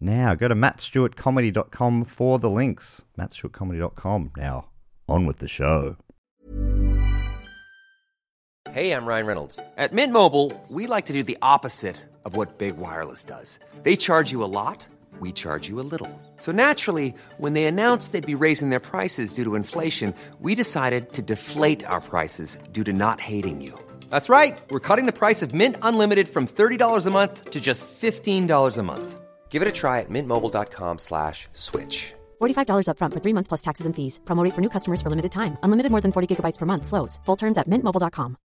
now. Go to mattstewartcomedy.com for the links. mattstewartcomedy.com. Now, on with the show. Hey, I'm Ryan Reynolds. At Mint Mobile, we like to do the opposite of what Big Wireless does. They charge you a lot, we charge you a little. So naturally, when they announced they'd be raising their prices due to inflation, we decided to deflate our prices due to not hating you. That's right. We're cutting the price of Mint Unlimited from $30 a month to just $15 a month. Give it a try at mintmobile.com slash switch. $45 upfront for three months plus taxes and fees. Promo rate for new customers for limited time. Unlimited more than 40 gigabytes per month. Slows. Full terms at mintmobile.com.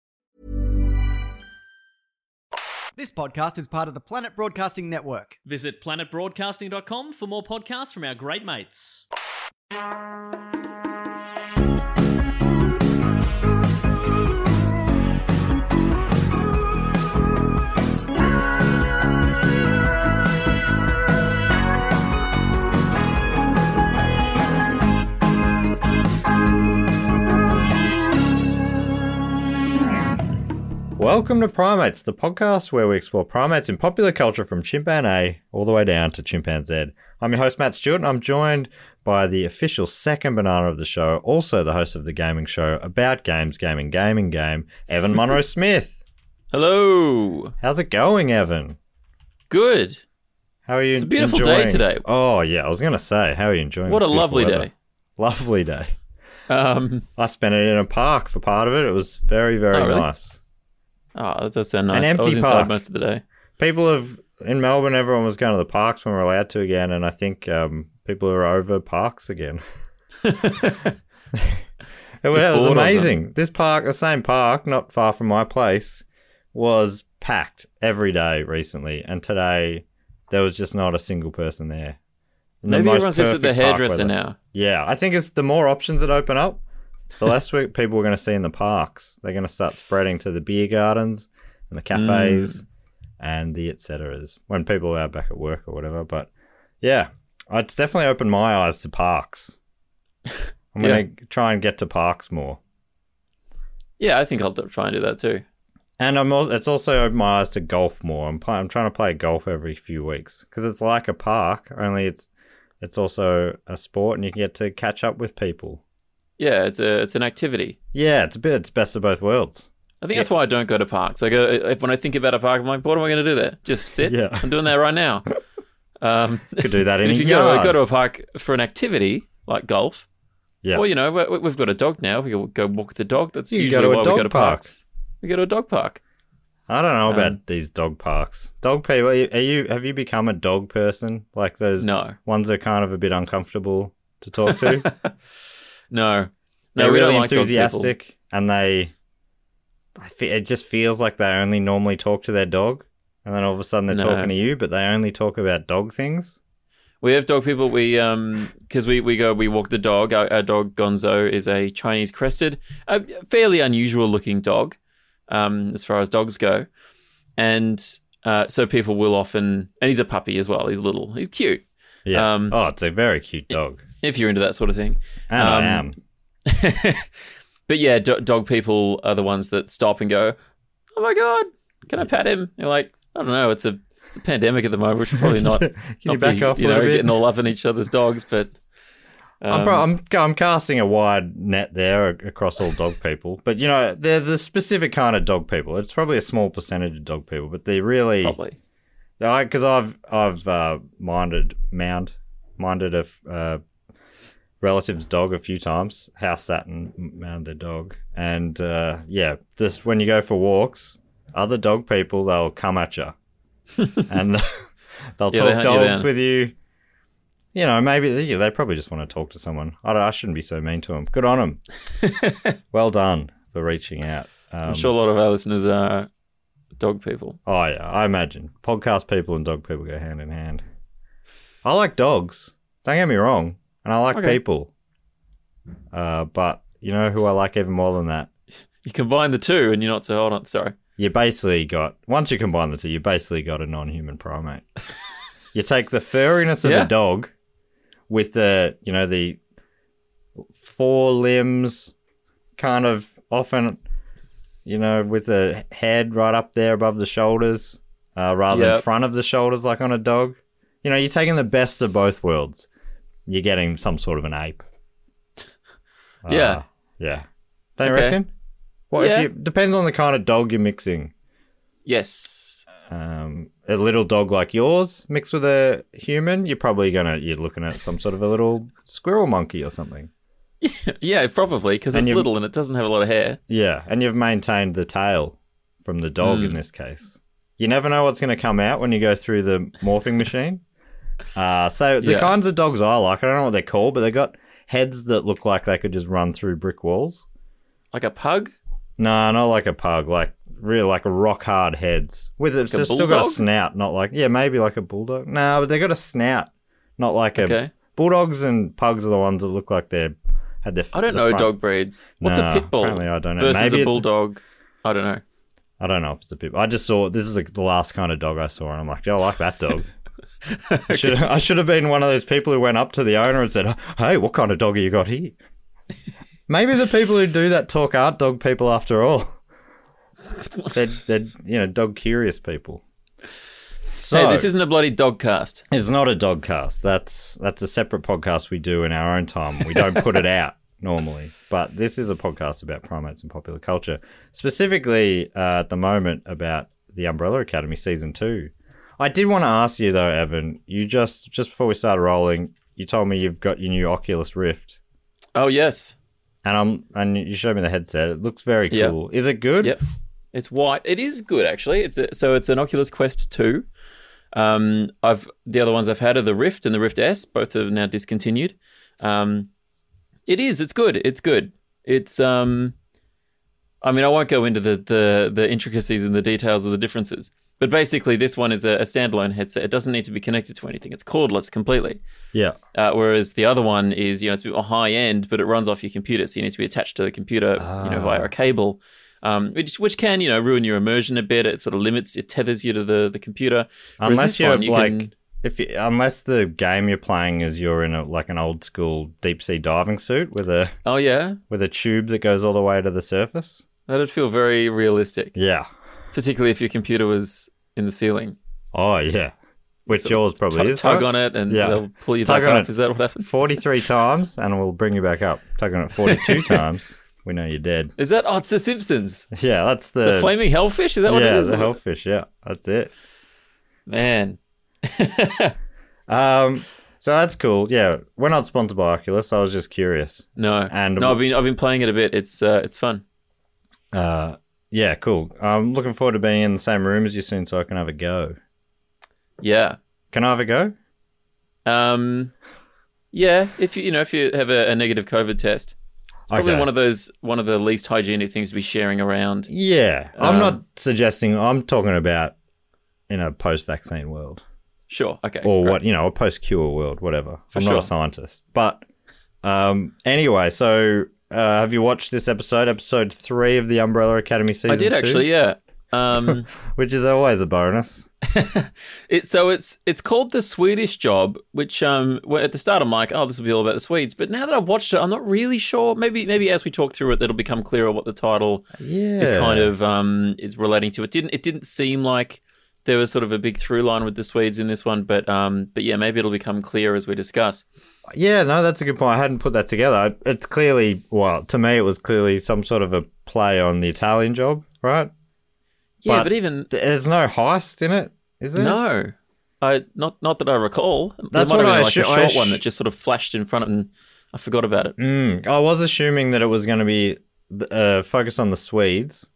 This podcast is part of the Planet Broadcasting Network. Visit planetbroadcasting.com for more podcasts from our great mates. Welcome to Primates, the podcast where we explore primates in popular culture from chimpan A all the way down to chimpanzee. I'm your host, Matt Stewart, and I'm joined by the official second banana of the show, also the host of the gaming show about games, gaming, gaming, game, Evan Monroe Smith. Hello. How's it going, Evan? Good. How are you? It's a beautiful day today. Oh yeah, I was gonna say, how are you enjoying? What a lovely weather? day. Lovely day. Um, I spent it in a park for part of it. It was very, very Oh, really? nice. Oh, that does sound nice. I empty was inside park. most of the day. People have in Melbourne. Everyone was going to the parks when we we're allowed to again, and I think um, people are over parks again. It was, it was bored of them. amazing. This park, the same park, not far from my place, was packed every day recently, and today there was just not a single person there. Maybe everyone's just at the hairdresser now. Yeah, I think it's the more options that open up, the less people we're going to see in the parks. They're going to start spreading to the beer gardens and the cafes mm. and the et ceteras when people are back at work or whatever. But yeah, it's definitely opened my eyes to parks. I'm going to try and get to parks more. Yeah, I think I'll try and do that too. And I'm also, it's also opened my eyes to golf more. I'm, I'm trying to play golf every few weeks because it's like a park, only it's it's also a sport and you can get to catch up with people. Yeah, it's a it's an activity. Yeah, it's a bit it's best of both worlds. I think that's why I don't go to parks. I go if, when I think about a park, I'm like, what am I going to do there? Just sit. Yeah. I'm doing that right now. Um, Could do that in if you go, yard. go to a park for an activity like golf, Yeah. or you know, we- we've got a dog now. We go walk the dog. That's You usually why we go to park. parks. We go to a dog park. I don't know about Um, these dog parks. Dog people, are you, are you have you become a dog person? Like those No, ones that are kind of a bit uncomfortable to talk to? No. They're really enthusiastic and they I fe- it just feels like they only normally talk to their dog and then all of a sudden they're No. talking to you but they only talk about dog things. We have dog people. We um because we we go we walk the dog. Our, our dog Gonzo is a Chinese crested, a fairly unusual looking dog, um as far as dogs go, and uh, so people will often and he's a puppy as well. He's little. He's cute. Yeah. Um, oh, it's a very cute dog. If you're into that sort of thing. And I um, am. but yeah, do- dog people are the ones that stop and go, "Oh my god, can I pat him?" You're like, I don't know. It's a it's a pandemic at the moment. We should probably not. Can you not back be, off you know, bit? getting all up in each other's dogs, but. I'm, um, pro- I'm I'm casting a wide net there across all dog people, but you know they're the specific kind of dog people. It's probably a small percentage of dog people, but they're really Probably. because I've I've uh, minded mound minded a uh, relative's dog a few times, house sat and mound their dog, and uh, yeah, just when you go for walks, other dog people they'll come at you, and they'll Yeah, talk dogs with you. You know, maybe yeah, they probably just want to talk to someone. I, don't, I shouldn't be so mean to them. Good on them. well done for reaching out. Um, I'm sure a lot of our listeners are dog people. Oh yeah, I imagine podcast people and dog people go hand in hand. I like dogs. Don't get me wrong, and I like Okay. people. Uh, but you know who I like even more than that? You combine the two, and you're not so. Hold on, sorry. You basically got once you combine the two, you basically got a non-human primate. you take the furriness of Yeah. the dog with the you know the four limbs, kind of often, you know, with the head right up there above the shoulders, uh, rather than front of the shoulders like on a dog. You know, you're taking the best of both worlds. You're getting some sort of an ape. Yeah. Uh, yeah. Don't you Okay. reckon? Well, Yeah. if you depends on the kind of dog you're mixing. Yes. Um, a little dog like yours mixed with a human, you're probably gonna you're looking at some sort of a little squirrel monkey or something. Yeah, probably because it's little and it doesn't have a lot of hair. Yeah, and you've maintained the tail from the dog Hmm. in this case. You never know what's going to come out when you go through the morphing machine. Uh, so the Yeah. kinds of dogs I like, I don't know what they're called, but they got heads that look like they could just run through brick walls. Like a pug. No, not like a pug, like really, like rock hard heads with it's a still got a snout, not like yeah, maybe like a bulldog. No, but they got a snout, not like a Okay. bulldogs and pugs are the ones that look like they're had their. I don't the know front- dog breeds. What's No, a pit bull? apparently I don't know. Versus Maybe a bulldog. I don't know. I don't know if it's a pit. I just saw this is the last kind of dog I saw, and I'm like, yeah, I like that dog. I should I should have been one of those people who went up to the owner and said, "Hey, what kind of dog have you got here?" Maybe the people who do that talk aren't dog people after all. they're, they're you know dog curious people. So hey, this isn't a bloody dog cast. it's not a dog cast. That's that's a separate podcast we do in our own time. We don't put it out normally, but this is a podcast about primates and popular culture, specifically uh, at the moment about the Umbrella Academy season two. I did want to ask you though, Evan. You just just before we started rolling, you told me you've got your new Oculus Rift, Oh yes. and I'm and you showed me the headset. It looks very cool. Is it good? Yep. It's white. It is good actually. It's a, so it's an Oculus Quest two. Um, I've the other ones I've had are the Rift and the Rift S. Both are now discontinued. Um, it is. It's good. It's good. It's um, I mean, I won't go into the the the intricacies and the details of the differences. But basically, this one is a, a standalone headset. It doesn't need to be connected to anything. It's cordless completely. Yeah. Uh, whereas the other one is, you know, it's a bit more high end, but it runs off your computer, so you need to be attached to the computer, you know, via a cable, um, which which can, you know, ruin your immersion a bit. It sort of limits, it tethers you to the the computer. Whereas Unless you're one, you like, can- if you, unless the game you're playing is you're in a like an old school deep sea diving suit with a oh yeah, with a tube that goes all the way to the surface. that'd feel very realistic, Yeah. particularly if your computer was in the ceiling. Oh yeah. Which of yours probably Tug, is. tug right? on it, and Yeah. they'll pull you Tug back on up. it. Is that what happens? Forty-three times, and we'll bring you back up. Tug on it forty-two times. We know you're dead. Is that? Oh, it's The Simpsons. Yeah, that's the, The flaming hellfish. Is that what yeah it is? the hellfish. Yeah, that's it. Man, Um, so that's cool. Yeah, we're not sponsored by Oculus. I was just curious. no, And- no. I've been I've been playing it a bit. It's uh, it's fun. Uh, yeah, cool. I'm looking forward to being in the same room as you soon, so I can have a go. Yeah. Can I have a go? Um, yeah, if you you know if you have a, a negative COVID test, it's probably Okay. one of those one of the least hygienic things to be sharing around. Yeah, I'm Um, not suggesting. I'm talking about in a post-vaccine world, Sure, okay, or great. what you know, a post-cure world, whatever. For I'm not a scientist, but um, anyway. So, uh, have you watched this episode, episode three of the Umbrella Academy season? I did two? actually, yeah. Um, which is always a bonus. it so it's it's called the Swedish Job, which um at the start I'm like, oh, this will be all about the Swedes, but now that I've watched it, I'm not really sure. Maybe maybe as we talk through it, it'll become clearer what the title Yeah, is kind of um is relating to. It didn't it didn't seem like there was sort of a big through line with the Swedes in this one, but um but yeah, maybe it'll become clear as we discuss. Yeah, no, that's a good point. I hadn't put that together. It's clearly, well, to me, it was clearly some sort of a play on the Italian job, right? Yeah, But- but even There's no heist in it, is there? No, I not not that I recall. That's there might what have been I like a assu- I short one that just sort of flashed in front of and I forgot about it. Mm, I was assuming that it was going to be uh, focused on the Swedes,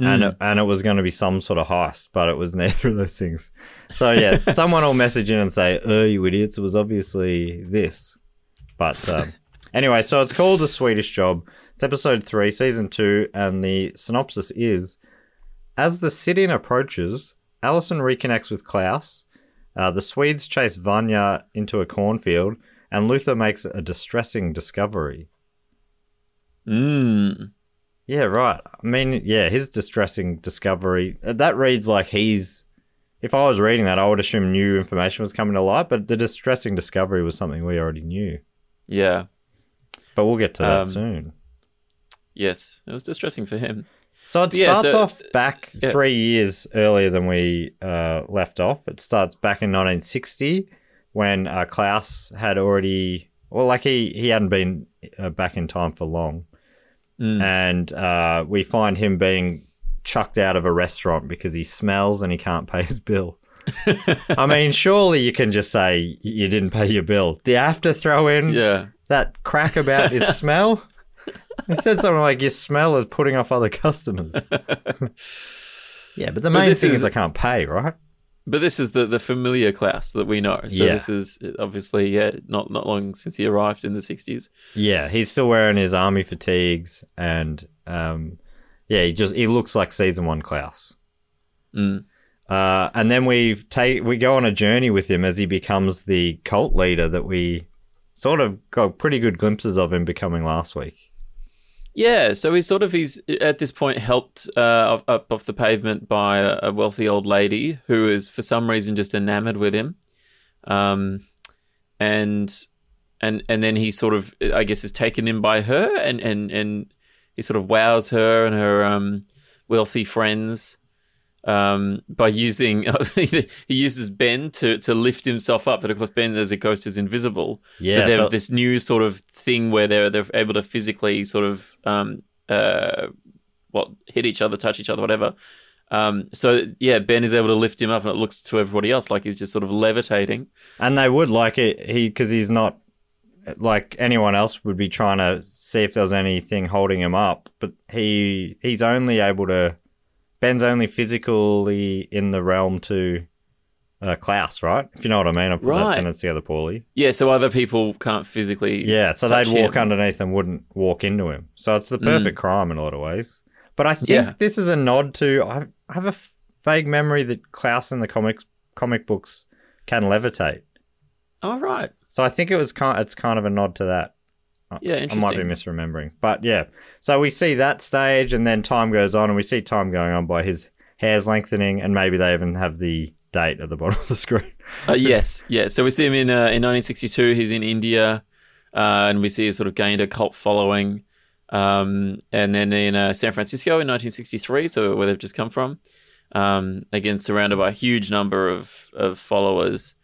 and Mm. it, and it was going to be some sort of heist, but it was neither of those things. So yeah, someone will message in and say, "Oh, you idiots! It was obviously this." But um, anyway, so it's called the Swedish Job. It's episode three, season two, and the synopsis is: As the sit-in approaches, Allison reconnects with Klaus. Uh, the Swedes chase Vanya into a cornfield, and Luther makes a distressing discovery. Mm. Yeah, right. I mean, yeah, his distressing discovery. uh, That reads like he's. If I was reading that, I would assume new information was coming to light, but the distressing discovery was something we already knew. Yeah. But we'll get to that Um, soon. Yes. It was distressing for him. So it yeah, starts so- off back yeah. three years earlier than we uh, left off. It starts back in 1960 when uh, Klaus had already, well, like he, he hadn't been uh, back in time for long. Mm. And uh, we find him being chucked out of a restaurant because he smells and he can't pay his bill. I mean, surely you can just say you didn't pay your bill. Do you have to throw in Yeah. that crack about his smell? He said something like your smell is putting off other customers. yeah, but the main this thing is, is- I can't pay, right? But this is the, the familiar Klaus that we know. So Yeah. this is obviously yeah, not not long since he arrived in the sixties. Yeah, he's still wearing his army fatigues, and um, yeah, he just he looks like season one Klaus. Mm. Uh, and then we take we go on a journey with him as he becomes the cult leader that we sort of got pretty good glimpses of him becoming last week. Yeah, so he's sort of he's at this point helped uh, up, off the pavement by a, a wealthy old lady who is for some reason just enamored with him, um, and and and then he sort of I guess is taken in by her and and and he sort of wows her and her um, wealthy friends um, by using he uses Ben to to lift himself up, but of course Ben as a ghost is invisible. Yeah, but they have so- this new sort of thing where they're they're able to physically sort of um uh what hit each other, touch each other, whatever. Um, so yeah, Ben is able to lift him up, and it looks to everybody else like he's just sort of levitating. And they would like it he because he's not like anyone else would be trying to see if there's anything holding him up, but he he's only able to Ben's only physically in the realm to uh, Klaus, right? If you know what I mean, I put that Right. sentence together poorly. Yeah, so other people can't physically. Yeah, so they'd walk him. underneath and wouldn't walk into him. So it's the perfect crime in a lot of ways. But I think Yeah. this is a nod to. I have a f- vague memory that Klaus in the comics comic books can levitate. Oh right. So I think it was kind. It's kind of a nod to that. Yeah, I might be misremembering, but yeah. So we see that stage, and then time goes on, and we see time going on by his hair's lengthening, and maybe they even have the date at the bottom of the screen. Uh, yes, yeah. So we see him in uh, in 1962. He's in India, uh, and we see he's sort of gained a cult following. Um, and then in uh, San Francisco in 1963, so where they've just come from, um, again surrounded by a huge number of of followers.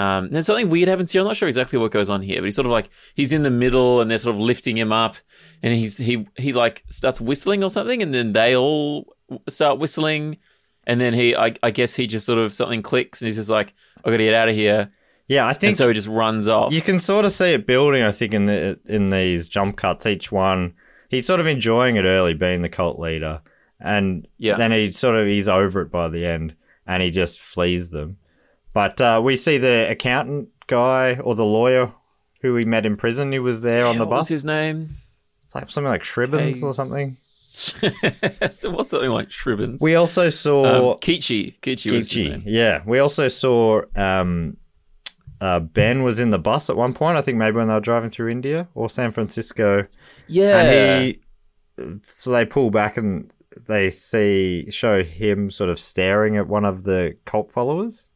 Um, and something weird happens here. I'm not sure exactly what goes on here, but he's sort of like he's in the middle, and they're sort of lifting him up, and he's he he like starts whistling or something, and then they all start whistling, and then he I, I guess he just sort of something clicks, and he's just like I got to get out of here, Yeah, I think and so he just runs off. You can sort of see it building. I think in the in these jump cuts, each one he's sort of enjoying it early, being the cult leader, and Yeah. then he sort of he's over it by the end, and he just flees them. But uh, we see the accountant guy or the lawyer who we met in prison. He was there on the what bus. his name? It's like something like Shribbins or something. so what's something like Shribbins? We also saw um, Keechie. Keechie was his Keechie. name. Yeah, we also saw um, uh, Ben was in the bus at one point. I think maybe when they were driving through India or San Francisco. Yeah. and he so they pull back and they see show him sort of staring at one of the cult followers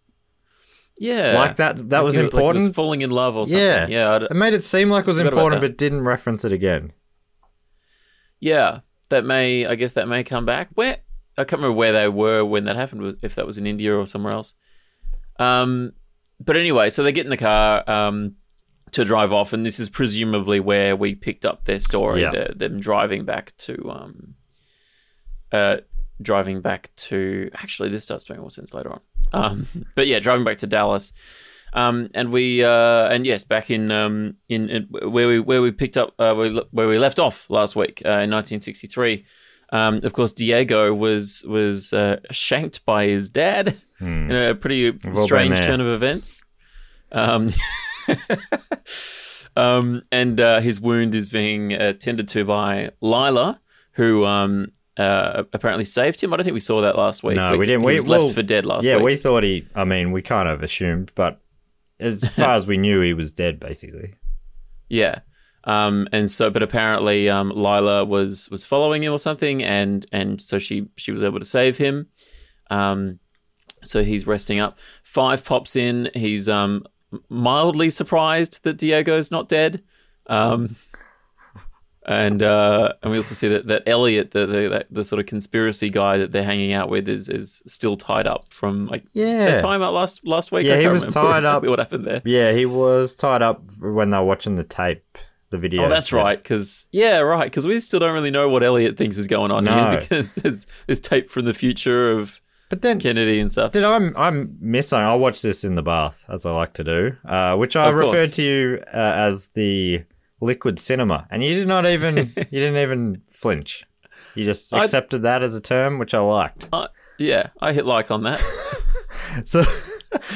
yeah. like that that was he- like important falling in love or something. yeah Yeah. I'd- it made it seem like it was important but didn't reference it again Yeah, that may. I guess that may come back. Where I can't remember where they were when that happened. If that was in India or somewhere else. Um, but anyway, so they get in the car um, to drive off, and this is presumably where we picked up their story. Yeah. the- them driving back to, um, uh, driving back to. Actually, this starts making more sense later on. Um, but yeah, driving back to Dallas. Um, and we uh, and yes, back in um, in, in where we where we picked up uh, where, we- left off last week uh, in 1963. Um, of course, Diego was was uh, shanked by his dad in a pretty been strange turn of events. Um, um, and uh, his wound is being uh, tended to by Lila, who um, uh, apparently saved him. I don't think we saw that last week. no we didn't He we was well, left for dead last yeah week. we thought he i mean we kind of assumed but as far as we knew, he was dead. Basically, Yeah. Um, and so, but apparently, um, Lila was was following him or something, and and so she she was able to save him. Um, so he's resting up. Five pops in. He's um mildly surprised that Diego's not dead. Um, and uh, and we also see that that Elliot, the the, the sort of conspiracy guy that they're hanging out with, is is still tied up from like Yeah. time out last last week. Yeah, he was tied exactly up. What happened there? yeah, he was tied up when they were watching the tape, the video. Oh, that's Yeah. right. Because yeah, right. Because we still don't really know what Elliot thinks is going on No. here because there's there's tape from the future of But then, Kennedy and stuff. did I I miss something? I watched this in the bath, as I like to do, uh, which I Of course. referred to you uh, as the liquid cinema, and you did not even you didn't even flinch. You just I- accepted that as a term, which I liked. Yeah, I hit like on that. So,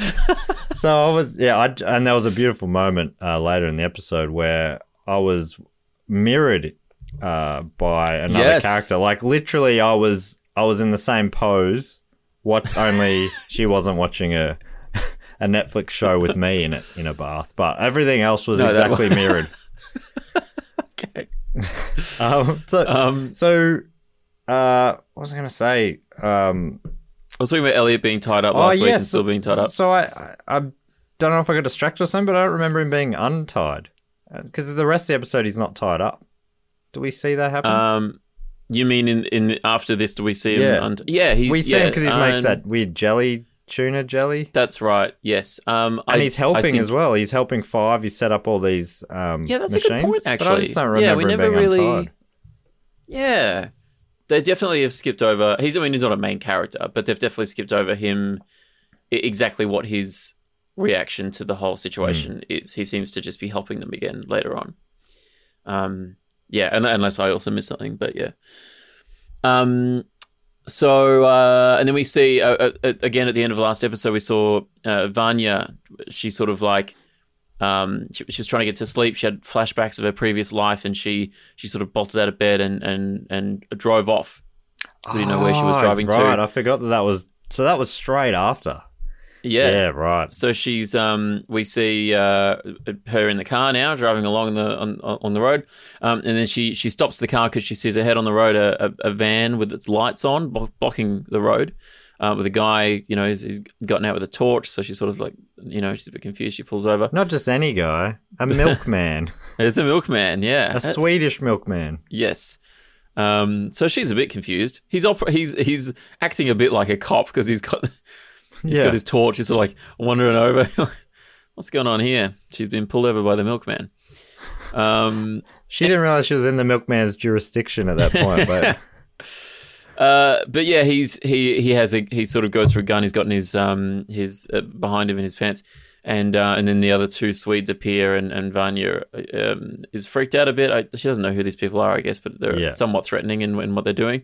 so I was, yeah, I, and there was a beautiful moment uh, later in the episode where I was mirrored uh, by another Yes. character. Like literally, I was, I was in the same pose. What only she wasn't watching a a Netflix show with me in it in a bath, but everything else was No, exactly wa- mirrored. Okay. Um, so, Um, so, uh, what was I going to say? Um, I was talking about Elliot being tied up last week and still being tied up. So I, I, I don't know if I got distracted or something, but I don't remember him being untied. Because the rest of the episode, he's not tied up. Do we see that happen? Um, you mean in in after this? Do we see him? Yeah. unt- yeah, he's we see yeah, him because he makes um, that weird jelly tuna jelly, That's right. Yes. Um, and I- he's helping think- as well. He's helping Five. He's set up all these. Um, Yeah, that's machines, a good point. But I just don't remember yeah, we never really. untied. Yeah, they definitely have skipped over. He's I mean he's not a main character, but they've definitely skipped over him. Exactly what his reaction to the whole situation Hmm. is. He seems to just be helping them again later on. Um, yeah, un- unless I also missed something, but yeah. Um, so uh, and then we see uh, uh, uh, again at the end of the last episode, we saw uh, Vanya. She sort of like um, she, she was trying to get to sleep. She had flashbacks of her previous life, and she she sort of bolted out of bed and and and drove off. We didn't know where she was Oh, driving right, to. I forgot that that was. So that was straight after. Yeah. Yeah, right. So she's um we see uh her in the car now driving along the on, on the road. Um and then she she stops the car because she sees ahead on the road a, a, a van with its lights on blocking the road uh, with a guy you know he's, he's gotten out with a torch. So she's sort of like you know she's a bit confused. She pulls over. Not just any guy, a milkman, it's a milkman yeah. A Swedish milkman. yes. Um so she's a bit confused. He's op- he's he's acting a bit like a cop because he's got He's Yeah. got his torch. He's sort of like wandering over. What's going on here? She's been pulled over by the milkman. Um, She didn't realize she was in the milkman's jurisdiction at that point, but uh, but yeah, he's he he has a he sort of goes for a gun. He's gotten his um his uh, behind him in his pants, and uh, and then the other two Swedes appear, and and Vanya um, is freaked out a bit. I, she doesn't know who these people are, I guess, but they're Yeah. somewhat threatening in, in what they're doing.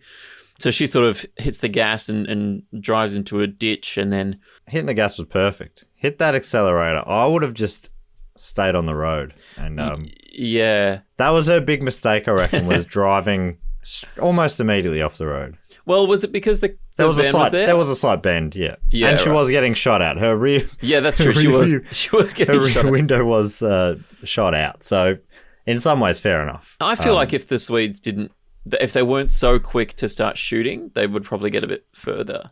So she sort of hits the gas and, and drives into a ditch, and then hitting the gas was perfect. Hit that accelerator. I would have just stayed on the road, and um, yeah, that was her big mistake. I reckon was driving almost immediately off the road. Well, was it because the, the There was a slight was there? there was a slight bend, yeah, Yeah, and she right. was getting shot at. Her rear, yeah, that's true. She was rear- she was getting her shot. rear at. window was uh, shot out. So, in some ways, fair enough. I feel Um, like if the Swedes didn't, if they weren't so quick to start shooting, they would probably get a bit further.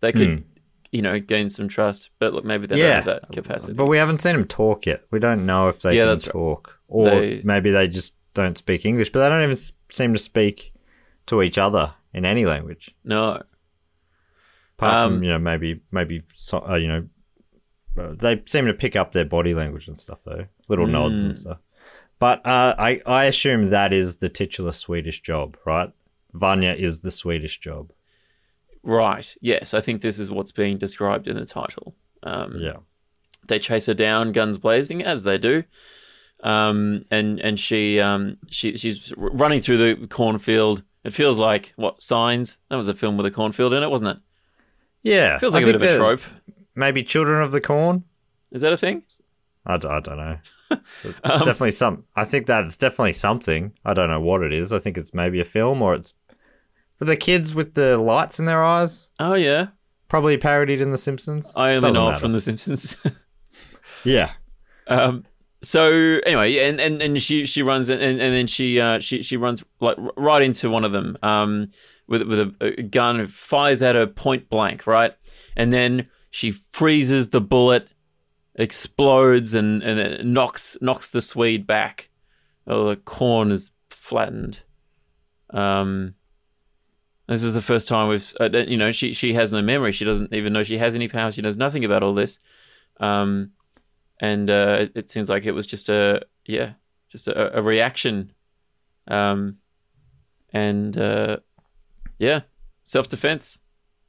They could, you know, gain some trust. But look, maybe they Hmm. Yeah, don't have that capacity. But we haven't seen them talk yet. We don't know if they Yeah, can that's right. talk, or They- maybe they just don't speak English. But they don't even seem to speak to each other in any language. no, apart Um, from you know maybe maybe so, uh, you know uh, they seem to pick up their body language and stuff though little nods Hmm. and stuff but uh, I I assume that is the titular Swedish job right Vanya is the Swedish job right? Yes, I think this is what's being described in the title. Um, yeah they chase her down, guns blazing, as they do. Um, and and she um she she's running through the cornfield. It feels like what signs? That was a film with a cornfield in it, wasn't it? yeah Feels like a a bit of a trope. maybe Children of the Corn Is that a thing? I, d- I don't know it's Um, definitely some I think that's definitely something. I don't know what it is. I think it's maybe a film or it's for the kids with the lights in their eyes. Oh yeah, probably parodied in The Simpsons. I only Doesn't know it from The Simpsons. Yeah. Um, so anyway, and, and, and she she runs and, and then she uh, she she runs like right into one of them um, with with a, a gun, fires at her point blank, right, and then she freezes the bullet, explodes, and and it knocks knocks the Swede back. Oh, the corn is flattened. Um, this is the first time we've uh, you know she she has no memory. She doesn't even know she has any power. She knows nothing about all this. Um, and uh, it, seems like it was just a yeah, just a, a reaction, um, and uh, yeah, self defense.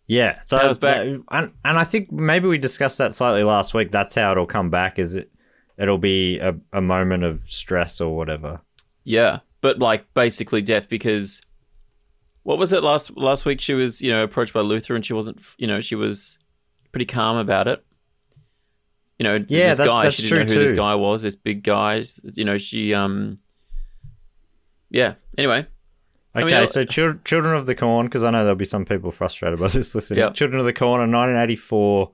Yeah. So Powers back. that- and and I think maybe we discussed that slightly last week. That's how it'll come back. Is it? It'll be a, a moment of stress or whatever. Yeah, but like basically death because what was it last last week? She was you know approached by Luther and she wasn't you know she was pretty calm about it. You know, Yeah, this that's- guy that's she didn't know who this guy was. This big guy, you know, she um, yeah. Anyway, Okay, mean, so Chil- Children of the Corn, because I know there'll be some people frustrated by this listening. Yep. Children of the Corn, a 1984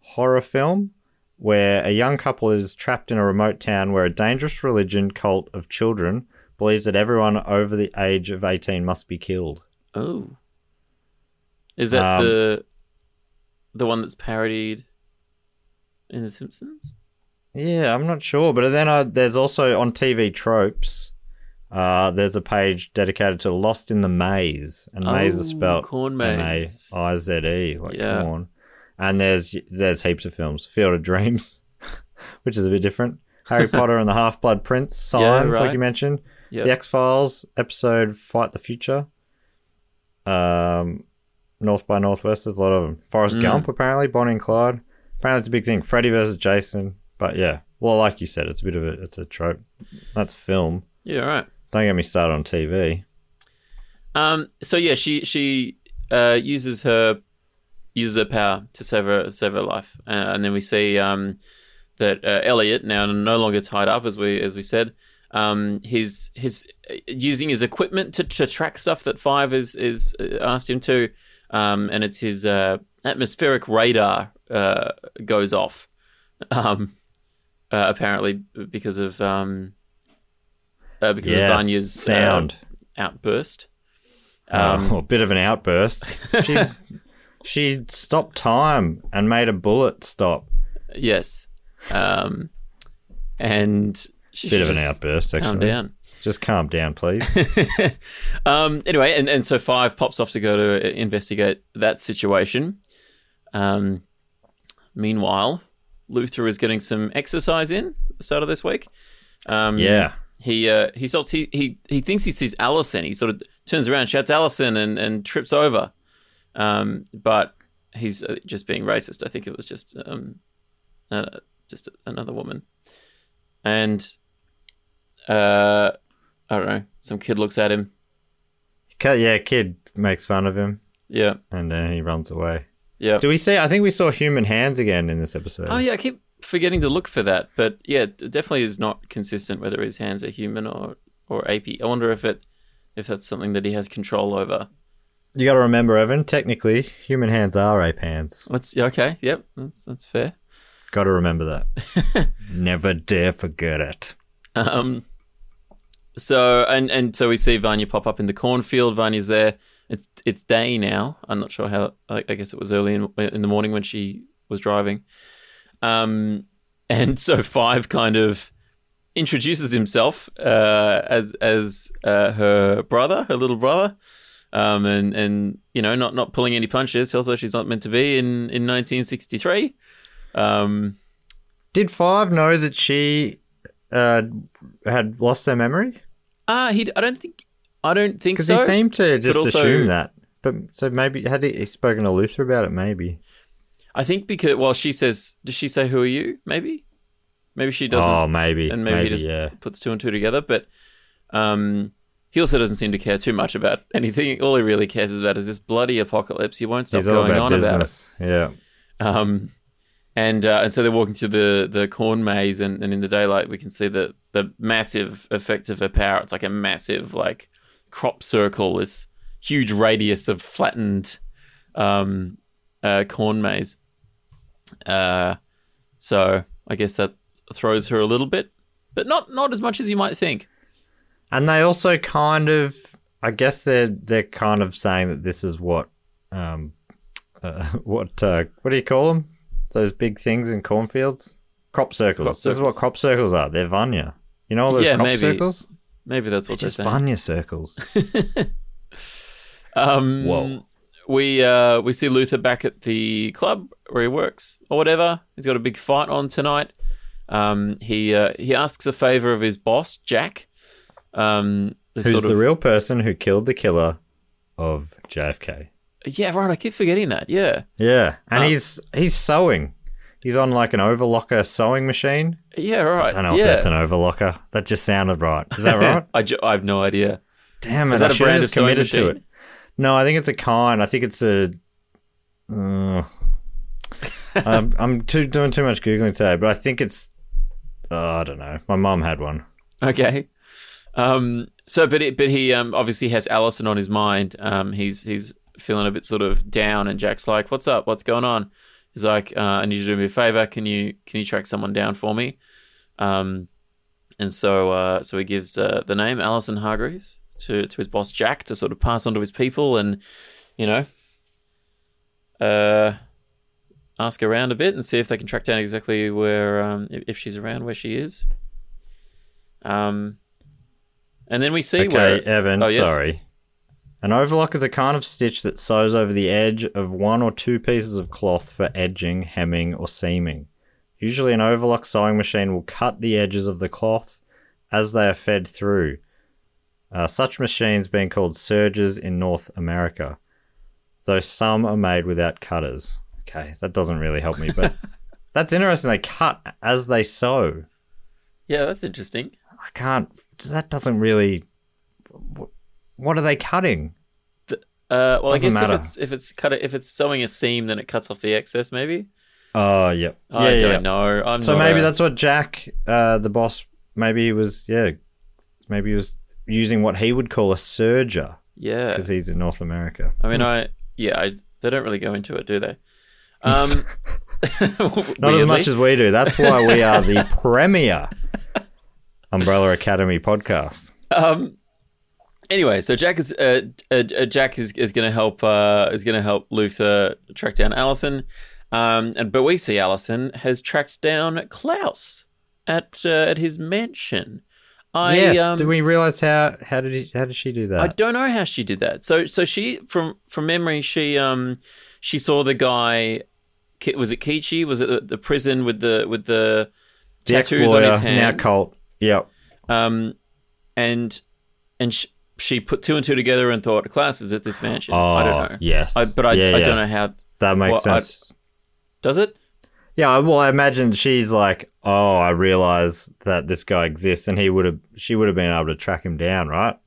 horror film where a young couple is trapped in a remote town where a dangerous religion cult of children believes that everyone over the age of 18 must be killed. oh, is that Um, the the one that's parodied in The Simpsons? Yeah, I'm not sure, but then I, there's also on TV tropes. Uh, there's a page dedicated to Lost in the Maze, and maze is Oh, spelled corn maze. M A I Z E, like Yeah. corn. And there's there's heaps of films. Field of Dreams, which is a bit different. Harry Potter and the Half Blood Prince, Signs, like right. you mentioned. Yeah. The X Files episode Fight the Future. Um, North by Northwest, there's a lot of them. Forrest Mm. Gump, apparently, Bonnie and Clyde. Apparently, it's a big thing. Freddy versus Jason. But yeah, well, like you said, it's a bit of a it's a trope. That's film. Yeah, right. Don't get me started on TV. Um. So yeah, she she uh, uses her uses her power to save her save her life, uh, and then we see um that uh, Elliot now no longer tied up as we as we said. Um, he's he's using his equipment to, to track stuff that Five is is uh, asked him to, um, and it's his uh, atmospheric radar uh, goes off, um, uh, apparently because of um, uh, because Yes, of Vanya's uh, sound. outburst. Um, oh, a bit of an outburst. She she stopped time and made a bullet stop. Yes. Um, and she Bit of an just outburst, actually. Calm down. Just calm down, please. um, anyway, and, and so Five pops off to go to investigate that situation. Um, meanwhile, Luther is getting some exercise in at the start of this week. Um, yeah. He uh, he stops. He, he he thinks he sees Allison. He sort of turns around, shouts Allison, and, and trips over. Um, but he's uh, just being racist. I think it was just um, uh, just another woman, and uh, I don't know. Some kid looks at him. Yeah, kid makes fun of him Yeah, and then he runs away. yeah. Do we see? I think we saw human hands again in this episode. Oh yeah, I keep forgetting to look for that, but yeah, it definitely is not consistent whether his hands are human or or AP. I wonder if it if that's something that he has control over. You got to remember, Evan. Technically, human hands are ape hands. Let's okay. Yep, that's that's fair. Got to remember that. Never dare forget it. Um, so and and so we see Vanya pop up in the cornfield. Vanya's there. It's it's day now. I'm not sure how. I, I guess it was early in in the morning when she was driving. Um, and so Five kind of introduces himself uh, as as uh, her brother, her little brother. Um, and and you know, not not pulling any punches. Tells her she's not meant to be in in 1963. Um, Did Five know that she uh, had lost her memory? ah, he. I don't think. I don't think Because so. he seemed to just also- assume that. But so maybe had he spoken to Luther about it? Maybe. I think because well, she says, does she say who are you? Maybe, maybe she doesn't, Oh, maybe. and maybe, maybe, he just yeah. puts two and two together. But um, he also doesn't seem to care too much about anything. All he really cares about is this bloody apocalypse. He won't stop He's going about on about it. Yeah. Um, and uh, and so they're walking through the the corn maze, and, and in the daylight we can see the the massive effect of her power. It's like a massive like crop circle, this huge radius of flattened um, uh, corn maze. Uh, so I guess that throws her a little bit, but not not as much as you might think. And they also kind of, I guess they're they're kind of saying that this is what, um, uh, what uh, what do you call them? Those big things in cornfields, crop circles. Crop This is what crop circles are. They're vanya. You know all those Yeah, crop maybe. circles? Maybe that's what They're they're just saying. vanya circles. Um, Whoa. We uh, we see Luther back at the club where he works or whatever. He's got a big fight on tonight. Um, he uh, he asks a favor of his boss Jack. Um, the Who's sort of the real person who killed the killer of JFK? yeah right. I keep forgetting that. Yeah, Yeah, and Uh, he's he's sewing. He's on like an overlocker sewing machine. yeah right. I don't know yeah. if that's an overlocker. That just sounded right. Is that right? I, ju- I have no idea. Damn it! Is that I a brand of committed to it. No, I think it's a kind. I think it's a. Uh, I'm, I'm too doing too much googling today, but I think it's. Uh, I don't know. My mom had one. Okay. Um, so, but it, but he um, obviously has Allison on his mind. Um, he's he's feeling a bit sort of down, and Jack's like, "What's up? What's going on?" He's like, uh, "I need you to do me a favor. Can you can you track someone down for me?" Um, and so uh, so he gives uh, the name Allison Hargreaves to to his boss Jack to sort of pass on to his people, and you know, uh, ask around a bit and see if they can track down exactly where um, if, she's around, where she is. Um, and then we see Okay, where Evan. Oh, yes. Sorry. An overlock is a kind of stitch that sews over the edge of one or two pieces of cloth for edging, hemming, or seaming. Usually, an overlock sewing machine will cut the edges of the cloth as they are fed through. Uh, such machines being called serges in North America, though some are made without cutters. Okay, that doesn't really help me, but that's interesting. They cut as they sew. yeah, that's interesting. I can't. That doesn't really. wh- What are they cutting? Uh, well, I Doesn't guess matter. if it's if it's cut if it's sewing a seam, then it cuts off the excess. Maybe Oh, yeah. I yeah, don't yeah. know. I'm So maybe a- that's what Jack, uh, the boss, maybe he was. Yeah, maybe he was using what he would call a serger yeah. because he's in North America. I mean, I yeah, I, they don't really go into it, do they? Um, Not as much as we do. That's why we are the premier Umbrella Academy podcast. Um. Anyway, so Jack is uh, uh, uh, Jack is, is going to help uh, is going to help Luther track down Allison, um, and but we see Allison has tracked down Klaus at uh, at his mansion. I yes. um, do we realize how how did he, how did she do that? I don't know how she did that. So so she from from memory she um she saw the guy was it Keechie was it the, the prison with the with the the tattoos on his now hand Colt. Yep. um and and sh- she put two and two together and thought Klaus is at this mansion. I don't Oh, know. yes. I, but I, Yeah, I yeah. don't know how That makes Well, I- sense. does it? Yeah, well, I imagine she's like, oh, I realize that this guy exists, and he would have, she would have been able to track him down, right?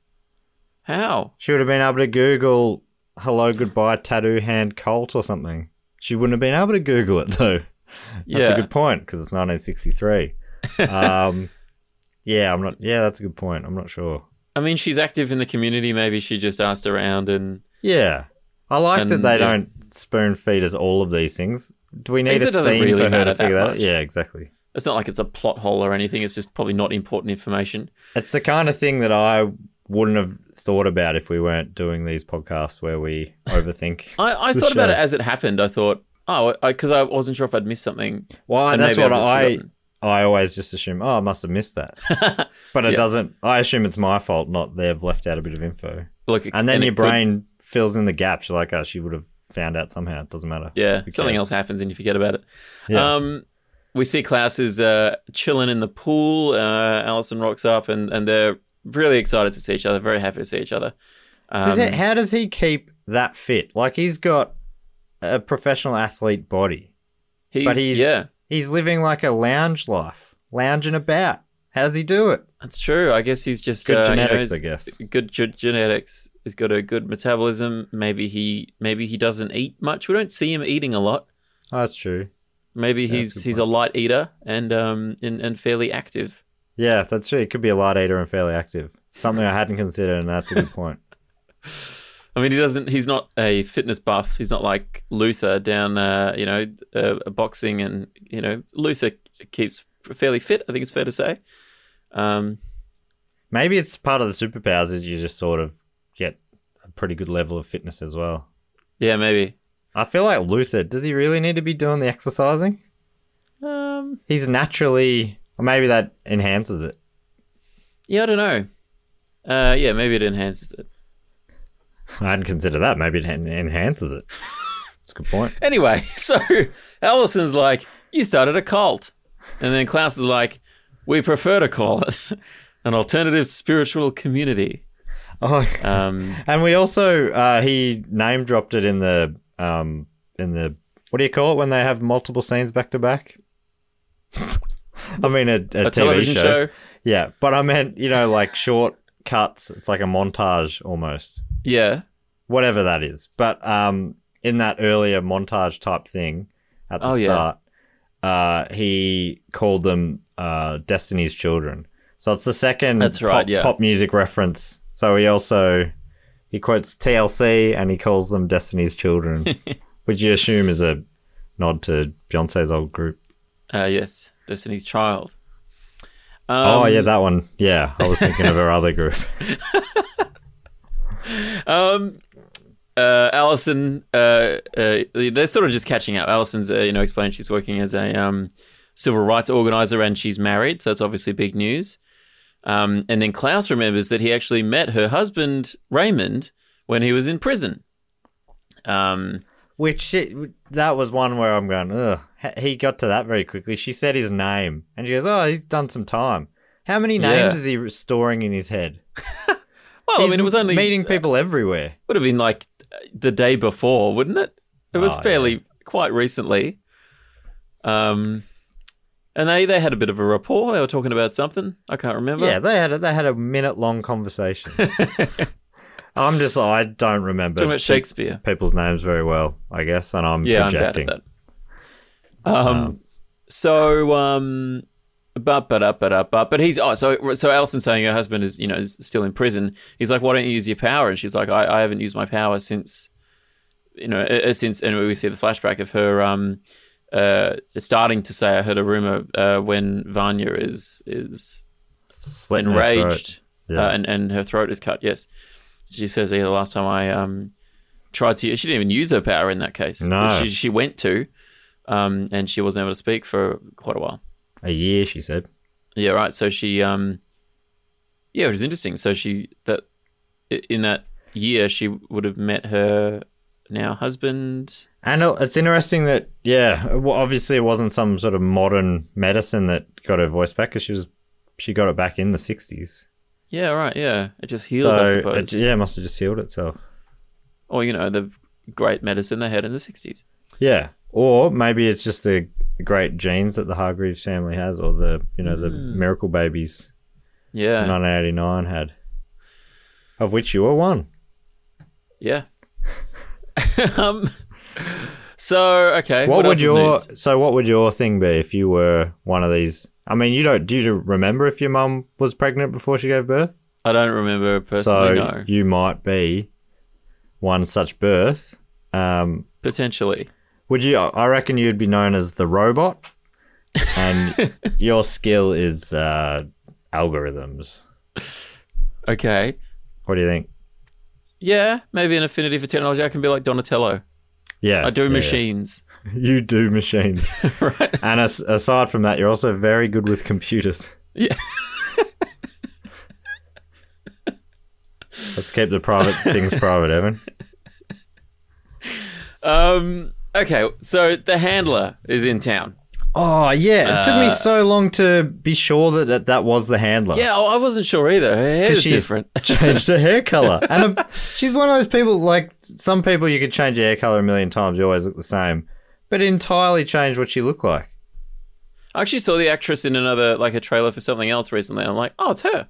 How? She would have been able to Google "hello, goodbye, tattoo hand cult" or something. She wouldn't have been able to Google it though. That's Yeah. a good point because it's 1963. um, yeah, I'm not. Yeah, that's a good point. I'm not sure. I mean, she's active in the community. Maybe she just asked around and Yeah, I like that they yeah. don't spoon feed us all of these things. Do we need a it scene really for her to figure that that out? Yeah, exactly. it's not like it's a plot hole or anything. It's just probably not important information. It's the kind of thing that I wouldn't have thought about if we weren't doing these podcasts where we overthink. I, I thought about it as it happened. I thought, oh, because I, wasn't sure if I'd missed something. Well, And that's what I forgotten. I always just assume. Oh, I must have missed that, but it Yeah. doesn't. I assume it's my fault, not they've left out a bit of info. Look, And then it your could- brain fills in the gaps. You're like, oh, she would have found out somehow. It doesn't matter. yeah, something else happens and you forget about it. Yeah. Um, we see Klaus is uh, chilling in the pool. Uh, Allison rocks up and, and they're really excited to see each other, very happy to see each other. Um, Does it, how does he keep that fit? Like he's got a professional athlete body, he's, but he's yeah, he's living like a lounge life, lounging about. How does he do it? that's true. I guess he's just Good uh, you know, genetics, I guess. Good ge- genetics. He's got a good metabolism. Maybe he maybe he doesn't eat much. We don't see him eating a lot. Oh, that's true. Maybe a he's good he's a light eater and um and, and fairly active. Yeah, that's true. He could be a light eater and fairly active. Something I hadn't considered, and that's a good point. I mean, he doesn't. He's not a fitness buff. He's not like Luther down, uh, you know, uh, boxing and you know, Luther keeps fairly fit. I think it's fair to say. Um, Maybe it's part of the superpowers is you just sort of a pretty good level of fitness as well. yeah, maybe. I feel like Luther, does he really need to be doing the exercising? Um, He's naturally, or maybe that enhances it. yeah, I don't know. Uh, yeah, maybe it enhances it. I hadn't considered that. Maybe it en- enhances it. That's a good point. Anyway, so Allison's like, you started a cult. And then Klaus is like, we prefer to call it an alternative spiritual community. Oh, Um, and we also uh, he name dropped it in the um in the what do you call it when they have multiple scenes back to back? I mean a, a, a television show. Yeah, but I meant you know like short cuts. It's like a montage almost, Yeah. whatever that is. But um, in that earlier montage type thing at the Oh, yeah. start, uh, he called them uh, Destiny's Children. So it's the second That's right, pop, yeah. pop music reference. So he also he quotes TLC and he calls them Destiny's Children, which you assume is a nod to Beyonce's old group. Uh, yes. Destiny's Child. oh Um, yeah, that one. Yeah, I was thinking of her other group. Um, uh, Allison, uh, uh, they're sort of just catching up. Allison's, uh, you know, explained she's working as a um, civil rights organizer and she's married, so that's obviously big news. Um, and then Klaus remembers that he actually met her husband Raymond when he was in prison. Um, Which it, that was one where I'm going, ugh. He got to that very quickly. She said his name, and she goes, "Oh, he's done some time." How many names Yeah. is he storing in his head? well, I mean, it was only meeting people everywhere. would have been like the day before, wouldn't it? It was Oh, fairly quite recently. Um, and they they had a bit of a rapport. They were talking about something. I can't remember. Yeah, they had a, they had a minute long conversation. I'm just I don't remember talking about Shakespeare. people's names very well, I guess, and I'm Yeah, projecting. I'm bad at that. Um, so um, but but up but up but but he's oh so so Allison's saying her husband is you know is still in prison. He's like, why don't you use your power? And she's like, I, I haven't used my power since you know since and we see the flashback of her um uh starting to say I heard a rumor uh, when Vanya is is Slit in her throat. enraged Yeah. uh, and and her throat is cut. Yes, she says yeah. The last time I um tried to, she didn't even use her power in that case. No. she she went to, um, and she wasn't able to speak for quite a while. A year, she said. Yeah, right. So she um, yeah, it was interesting. So she that in that year she would have met her now husband. And it's interesting that, yeah, obviously it wasn't some sort of modern medicine that got her voice back because she was she got it back in the 60s. Yeah, right. Yeah, it just healed, so, I suppose. it, yeah, it must have just healed itself. Or you know the great medicine they had in the sixties. Yeah. Or maybe it's just the great genes that the Hargreeves family has or the, you know, the Hmm. miracle babies Yeah, 1989 had. Of which you were one. Yeah. um. So okay, What, what, would your so what would your thing be if you were one of these? I mean, you don't do you remember if your mum was pregnant before she gave birth? I don't remember personally. so no, you might be one such birth. Um, potentially. would you? I reckon you'd be known as the robot, and your skill is uh, algorithms. Okay. What do you think? Yeah, maybe an affinity for technology. I can be like Donatello. Yeah, I do yeah. machines. You do machines, right. and as, aside from that, you're also very good with computers. Yeah. Let's keep the private things private, Evan. Um. Okay. So the handler is in town. Oh yeah, it took me Uh, so long to be sure that that, that was the handler. Yeah, I I wasn't sure either. Her hair 'Cause is different. changed her hair color, and a, she's one of those people. Like some people, you could change your hair color a million times, you always look the same, but entirely change what she looked like. I actually saw the actress in another like a trailer for something else recently. I'm like, oh, it's her.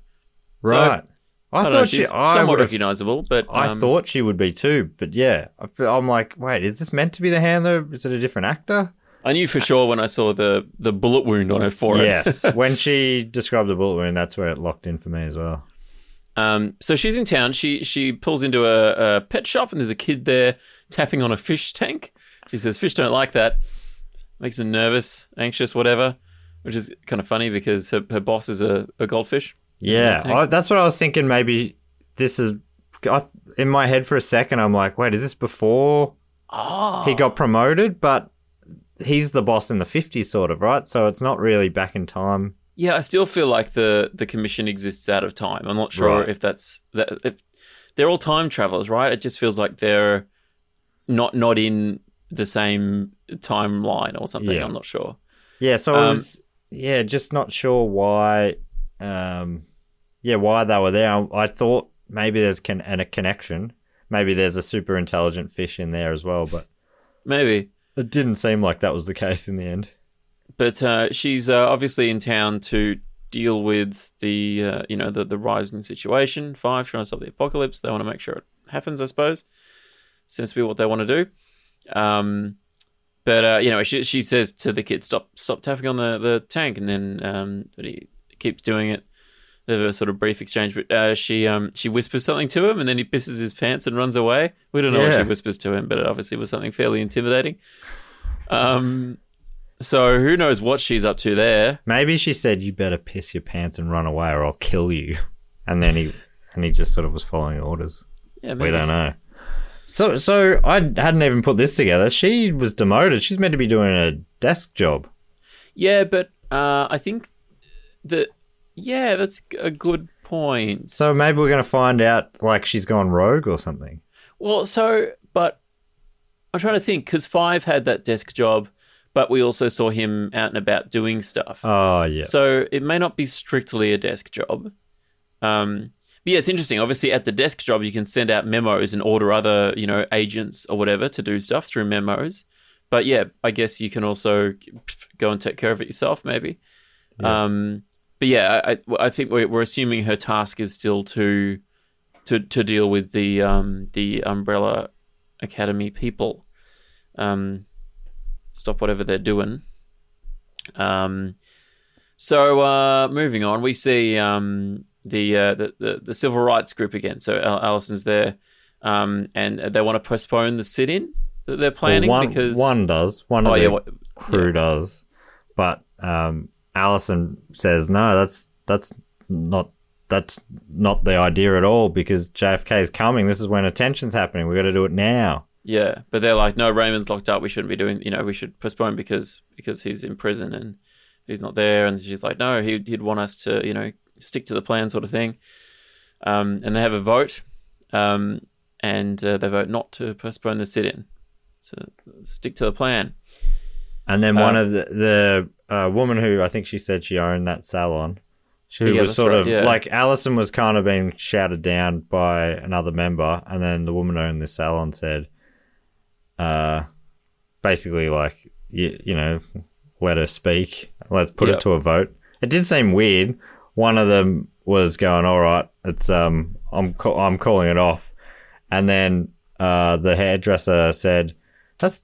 So, Right. I, I, thought know. she. She's I somewhat recognizable, but I um, thought she would be too, but yeah, I I'm like, wait, is this meant to be the handler? Is it a different actor? I knew for sure when I saw the the bullet wound on her forehead. Yes. when she described the bullet wound, that's where it locked in for me as well. Um, so she's in town. She she pulls into a, a pet shop and there's a kid there tapping on a fish tank. She says fish don't like that. Makes them nervous, anxious, whatever. which is kind of funny because her, her boss is a, a goldfish. Yeah. I, that's what I was thinking. Maybe this is I, in my head for a second. I'm like, wait, is this before Oh, he got promoted? But he's the boss in the 50s, sort of, right? So it's not really back in time. Yeah, I still feel like the the commission exists out of time. I'm not sure Right. if that's that. If they're all time travelers, right? It just feels like they're not not in the same timeline or something. Yeah. I'm not sure. Yeah, so I Um, was, yeah, just not sure why, um, yeah, why they were there. I, I thought maybe there's con- and a connection. Maybe there's a super intelligent fish in there as well, but Maybe, it didn't seem like that was the case in the end. but uh, she's uh, obviously in town to deal with the uh, you know the the rising situation. Five trying to stop the apocalypse. They want to make sure it happens. I suppose seems to be what they want to do. Um, but uh, you know, she she says to the kid, "Stop, stop tapping on the, the tank," and then um, he keeps doing it. They have a sort of brief exchange, but uh, she um she whispers something to him, and then he pisses his pants and runs away. We don't know what she whispers to him, but it obviously was something fairly intimidating. Um, so who knows what she's up to there? Maybe she said, "You better piss your pants and run away, or I'll kill you." And then he and he just sort of was following orders. Yeah, We don't know. So, so I hadn't even put this together. She was demoted. She's meant to be doing a desk job. Yeah, but uh, I think that yeah, that's a good point. So maybe we're going to find out like she's gone rogue or something. Well, so, but I'm trying to think because Five had that desk job, but we also saw him out and about doing stuff. Oh yeah. So it may not be strictly a desk job. Um, but yeah, it's interesting. Obviously, at the desk job, you can send out memos and order other, you know, agents or whatever to do stuff through memos. But yeah, I guess you can also go and take care of it yourself, maybe. Um, but yeah, I, I- think we're, we're assuming her task is still to to to deal with the um, the Umbrella Academy people. Um, stop whatever they're doing. Um, so uh, moving on, we see um, the, uh, the the the civil rights group again. So Allison's there, um, and they want to postpone the sit-in that they're planning Well, one, because one does. One of oh the yeah, what, crew does. But um, Allison says no. That's that's not that's not the idea at all because JFK is coming. This is when attention's happening. We got to do it now. yeah, but they're like, no, Raymond's locked up. We shouldn't be doing. You know, we should postpone because because he's in prison and he's not there. And she's like, no, he'd he'd want us to you know stick to the plan, sort of thing. Um, and they have a vote, um, and uh, they vote not to postpone the sit-in. So stick to the plan. And then one Um, of the the uh, woman who I think she said she owned that salon. She Yeah, was sort right, of yeah. like Allison was kind of being shouted down by another member, and then the woman who owned this salon said, uh, basically like you, you know, let her speak. Let's put Yep. it to a vote. It did seem weird. One of them was going, "All right, it's um, I'm ca- I'm calling it off," and then uh, the hairdresser said, "That's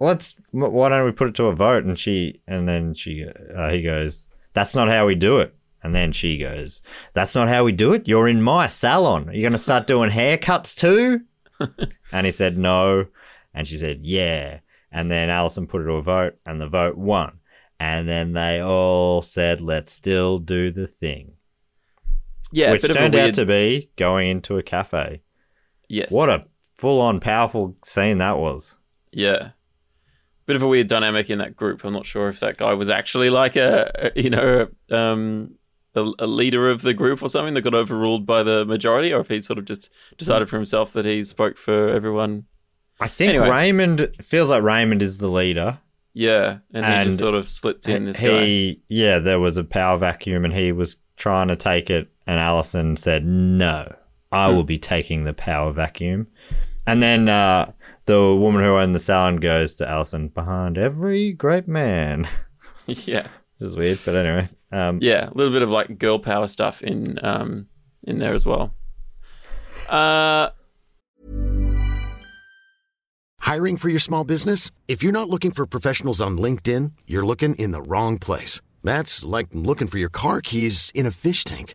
let's why don't we put it to a vote? And she and then she uh, he goes that's not how we do it. And then she goes that's not how we do it? You're in my salon. Are you're going to start doing haircuts too? And he said no. And she said yeah. And then Allison put it to a vote and the vote won. And then they all said let's still do the thing. Yeah, which bit of a turned weird. out to be going into a cafe. Yes. what a full-on powerful scene that was Yeah. Bit of a weird dynamic in that group. I'm not sure if that guy was actually like a, you know, um, a, a leader of the group or something that got overruled by the majority, or if he sort of just decided for himself that he spoke for everyone. I think Anyway. Raymond feels like Raymond is the leader. Yeah, and, he And just sort of slipped in this guy. he, yeah, there was a power vacuum, and he was trying to take it, and Allison said, "No, I Hmm. will be taking the power vacuum." And then uh, the woman who owned the salon goes to Allison, "Behind every great man," yeah, which is weird, but anyway. Um, yeah, a little bit of like girl power stuff in um in there as well. Uh, Hiring for your small business? If you're not looking for professionals on LinkedIn, you're looking in the wrong place. That's like looking for your car keys in a fish tank.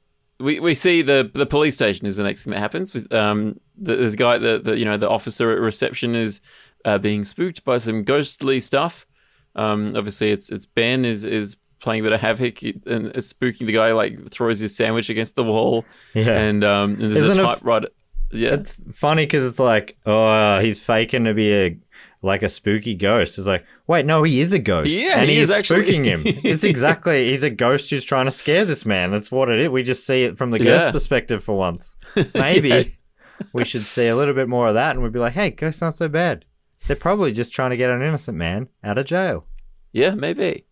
we we see the the police station is the next thing that happens. Um, there's a guy the, the you know the officer at reception is uh, being spooked by some ghostly stuff. Um, obviously, it's it's Ben is is playing a bit of havoc and is spooking the guy. Like throws his sandwich against the wall. Yeah. and um, and there's Isn't a it- typewriter. Yeah, It's funny because it's like, oh, he's faking to be a like a spooky ghost. It's like, wait, no, he is a ghost. Yeah, and he he is actually- spooking him. It's exactly he's a ghost who's trying to scare this man. That's what it is. We just see it from the ghost Yeah. perspective for once. Maybe Yeah. we should see a little bit more of that, and we'd be like, hey, ghosts aren't so bad. They're probably just trying to get an innocent man out of jail. Yeah, maybe.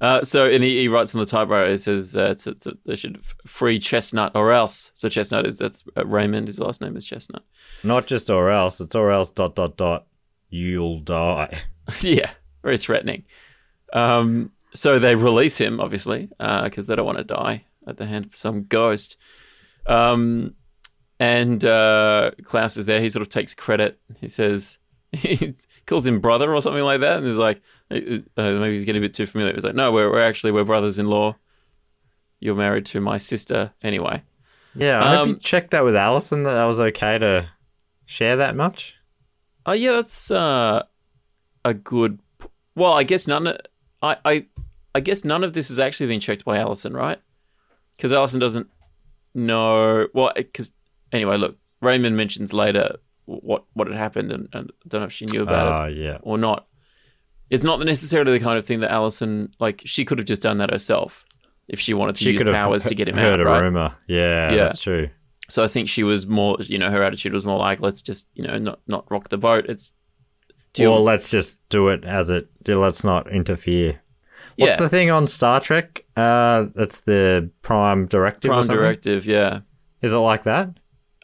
Uh, so, and he, he writes on the typewriter. It says uh, to, to, they should f- free Chestnut or else. So Chestnut is that's uh, Raymond. His last name is Chestnut. Not just or else. It's or else. Dot dot dot. You'll die. yeah, very threatening. Um, so they release him, obviously, because they don't want to die at the hand of some ghost. Um, and uh, Klaus is there. He sort of takes credit. He says he calls him brother or something like that, and he's like, uh, maybe he's getting a bit too familiar. He's like, no, we're, we're actually we're brothers-in-law. You're married to my sister, anyway. Yeah, I hope Um, you checked that with Allison that I was okay to share that much. Oh yeah, that's uh, a good. p- Well, I guess none. Of, I I I guess none of this has actually been checked by Allison, right? Because Allison doesn't know. Well, because anyway, look, Raymond mentions later what what had happened, and, and I don't know if she knew about Oh, it yeah. or not. It's not necessarily the kind of thing that Allison like. She could have just done that herself if she wanted to She use powers he- to get him heard out, a right? rumor. Yeah, Yeah. that's true. So I think she was more, you know, her attitude was more like, let's just, you know, not not rock the boat. It's deal. Or let's just do it as it. Let's not interfere. What's Yeah. the thing on Star Trek? Uh, that's the Prime Directive. Prime directive, yeah. Is it like that?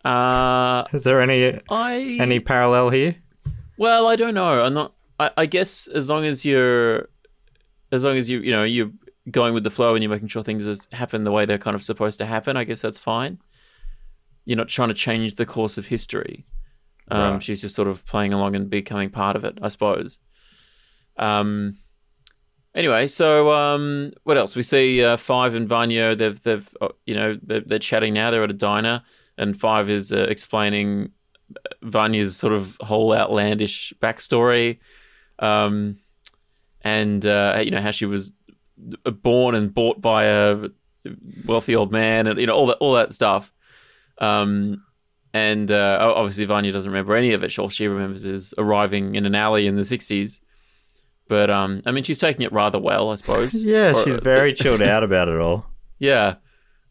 Uh, Is there any I any parallel here? well, I don't know. I'm not. I, I guess as long as you're, as long as you, you know, you're going with the flow and you're making sure things happen the way they're kind of supposed to happen. I guess that's fine. You're not trying to change the course of history. Um, Right. She's just sort of playing along and becoming part of it, I suppose. Um. Anyway, so um, what else? We see uh, Five and Vanya. They've they've uh, you know they're, they're chatting now. They're at a diner, and Five is uh, explaining Vanya's sort of whole outlandish backstory, um, and uh, you know how she was born and bought by a wealthy old man, and you know all that all that stuff. Um, and uh, obviously Vanya doesn't remember any of it. All she remembers is arriving in an alley in the '60s. But um, I mean, she's taking it rather well, I suppose. Yeah, Or- she's very chilled out about it all. yeah.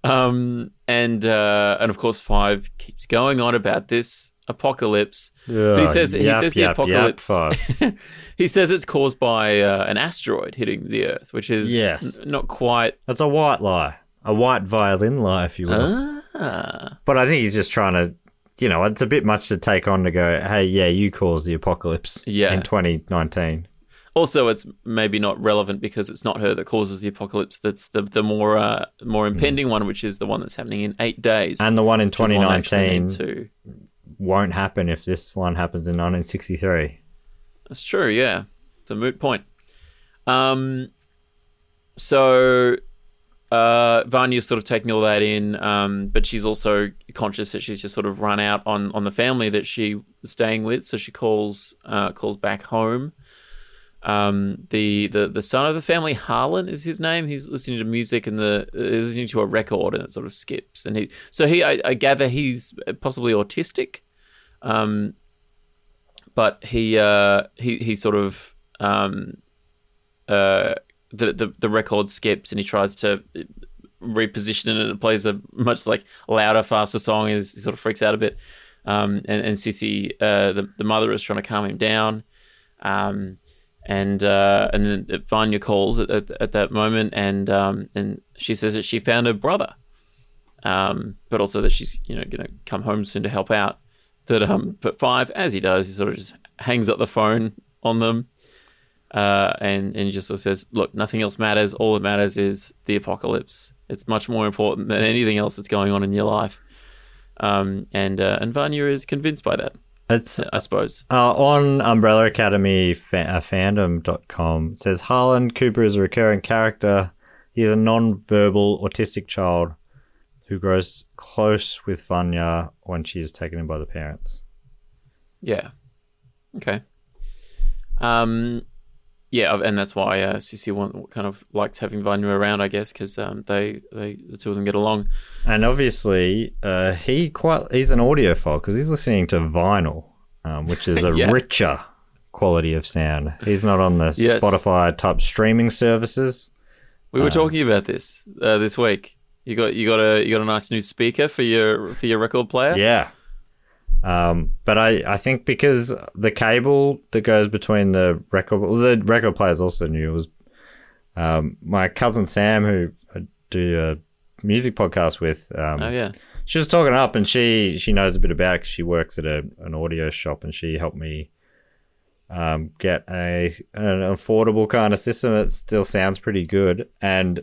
Um, and uh, and of course, Five keeps going on about this apocalypse. He says he says the yap, apocalypse. He says it's caused by uh, an asteroid hitting the Earth, which is Yes. n- not quite. That's a white lie, a white violin lie, if you will. Ah, But I think he's just trying to, you know, it's a bit much to take on to go, hey, yeah, you caused the apocalypse Yeah. in 2019. Also, it's maybe not relevant because it's not her that causes the apocalypse. That's the the more uh, more impending one, which is the one that's happening in eight days. And the one in which is one I actually 2019 need to- won't happen if this one happens in 1963. That's true. Yeah, it's a moot point. Um, so uh, Vanya's sort of taking all that in, um, but she's also conscious that she's just sort of run out on on the family that she was staying with. So she calls uh, calls back home. Um, the, the the son of the family, Harlan, is his name. He's listening to music and the uh, listening to a record, and it sort of skips. And he, so he, I, I gather he's possibly autistic. Um, but he uh, he he sort of um, uh, the, the the record skips and he tries to reposition it and it plays a much like louder, faster song. He sort of freaks out a bit. Um, and and Sissy, uh, the the mother, is trying to calm him down. Um, and uh, and then Vanya calls at, at, at that moment, and um, and she says that she found her brother, um, but also that she's you know going to come home soon to help out. That um, but five, as he does, he sort of just hangs up the phone on them. Uh, and and he just sort of says, "Look, nothing else matters. All that matters is the apocalypse. It's much more important than anything else that's going on in your life." Um, and uh, and Vanya is convinced by that. It's I suppose. Uh, on Umbrella Academy fa- uh, fandom.com says Harlan Cooper is a recurring character. He is a non-verbal autistic child who grows close with Vanya when she is taken in by the parents. Yeah. Okay. Um, yeah, and that's why uh, want, kind of liked having Vanya around, I guess, because um, they they the two of them get along. And obviously, uh, he quite he's an audiophile because he's listening to vinyl, um, which is a Yeah. richer quality of sound. He's not on the Yes. Spotify type streaming services. We were talking about this uh, this week. You got you got a you got a nice new speaker for your for your record player. Yeah. Um, but I, I think because the cable that goes between the record, well, the record player is also new. It was um, my cousin Sam, who I do a music podcast with. Um, Oh yeah. she was talking up, and she she knows a bit about it 'cause she works at a, an audio shop, and she helped me um, get a an affordable kind of system that still sounds pretty good. And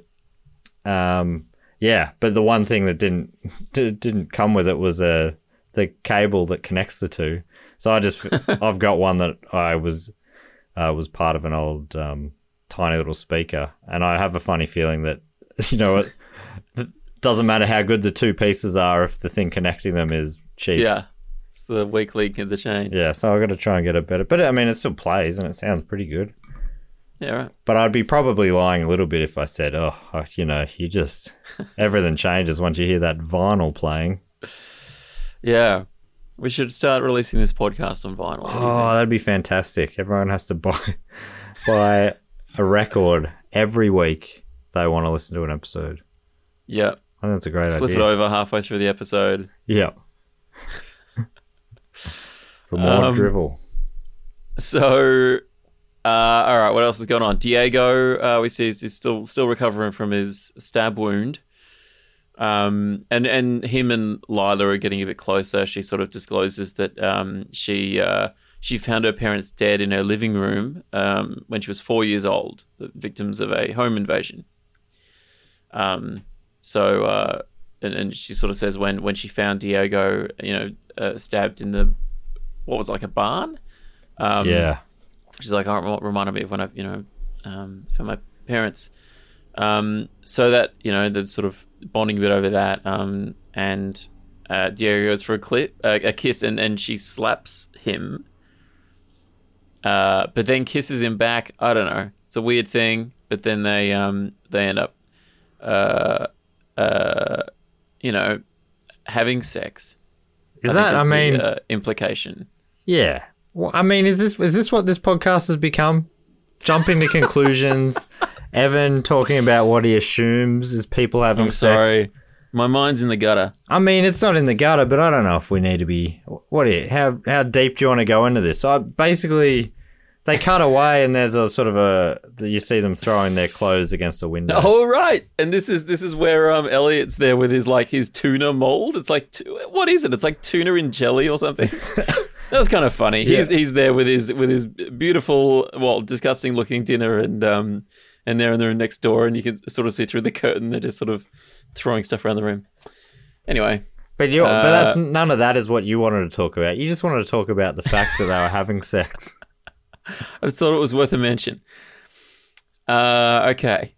um, yeah, but the one thing that didn't didn't come with it was a the cable that connects the two. So I just I've got one that I was uh, was part of an old um, tiny little speaker, and I have a funny feeling that you know it. it doesn't matter how good the two pieces are if the thing connecting them is cheap. Yeah. It's the weak link in the chain. Yeah, so I've got to try and get it better. But I mean, it still plays and it sounds pretty good. Yeah. Right. But I'd be probably lying a little bit if I said, oh, you know, you just, everything changes once you hear that vinyl playing. Yeah. We should start releasing this podcast on vinyl. What do you Oh, that'd be fantastic. Everyone has to buy, buy a record every week they want to listen to an episode. Yeah. I think that's a great Flip idea. Flip it over halfway through the episode. Yeah. For more Um, drivel. So, uh, all right, what else is going on? Diego, uh, we see is, is still still recovering from his stab wound. Um, and and him and Lila are getting a bit closer. She sort of discloses that um, she uh, she found her parents dead in her living room um, when she was four years old, the victims of a home invasion. Um, so uh, and, and she sort of says when when she found Diego, you know, uh, stabbed in the what was it, like a barn. Um, yeah. She's like, oh, it reminded me of when I, you know, um, for my parents. Um, so that, you know, the sort of bonding a bit over that. Um, and uh, Diego goes for a, clip, uh, a kiss and, and she slaps him. Uh, but then kisses him back. I don't know. It's a weird thing. But then they um, they end up, uh, uh, you know, having sex. Is I that, I the, mean, uh, implication. Yeah. Well, I mean, is this is this what this podcast has become? Jumping to conclusions. Evan talking about what he assumes is people having I'm sex. sorry. My mind's in the gutter. I mean, it's not in the gutter, but I don't know if we need to be. What? Are you, how how deep do you want to go into this? I basically they cut away and there's a sort of a you see them throwing their clothes against the window. Oh right, and this is this is where um Elliot's there with his like his tuna mold. It's like what is it? It's like tuna in jelly or something. That's kind of funny. He's he's there with his with his beautiful, well, disgusting looking dinner, and um and they're in the next door, and you can sort of see through the curtain. They're just sort of throwing stuff around the room. Anyway, But you, but Uh, that's none of that is what you wanted to talk about. You just wanted to talk about the fact that they were having sex. I just thought it was worth a mention. Uh, okay,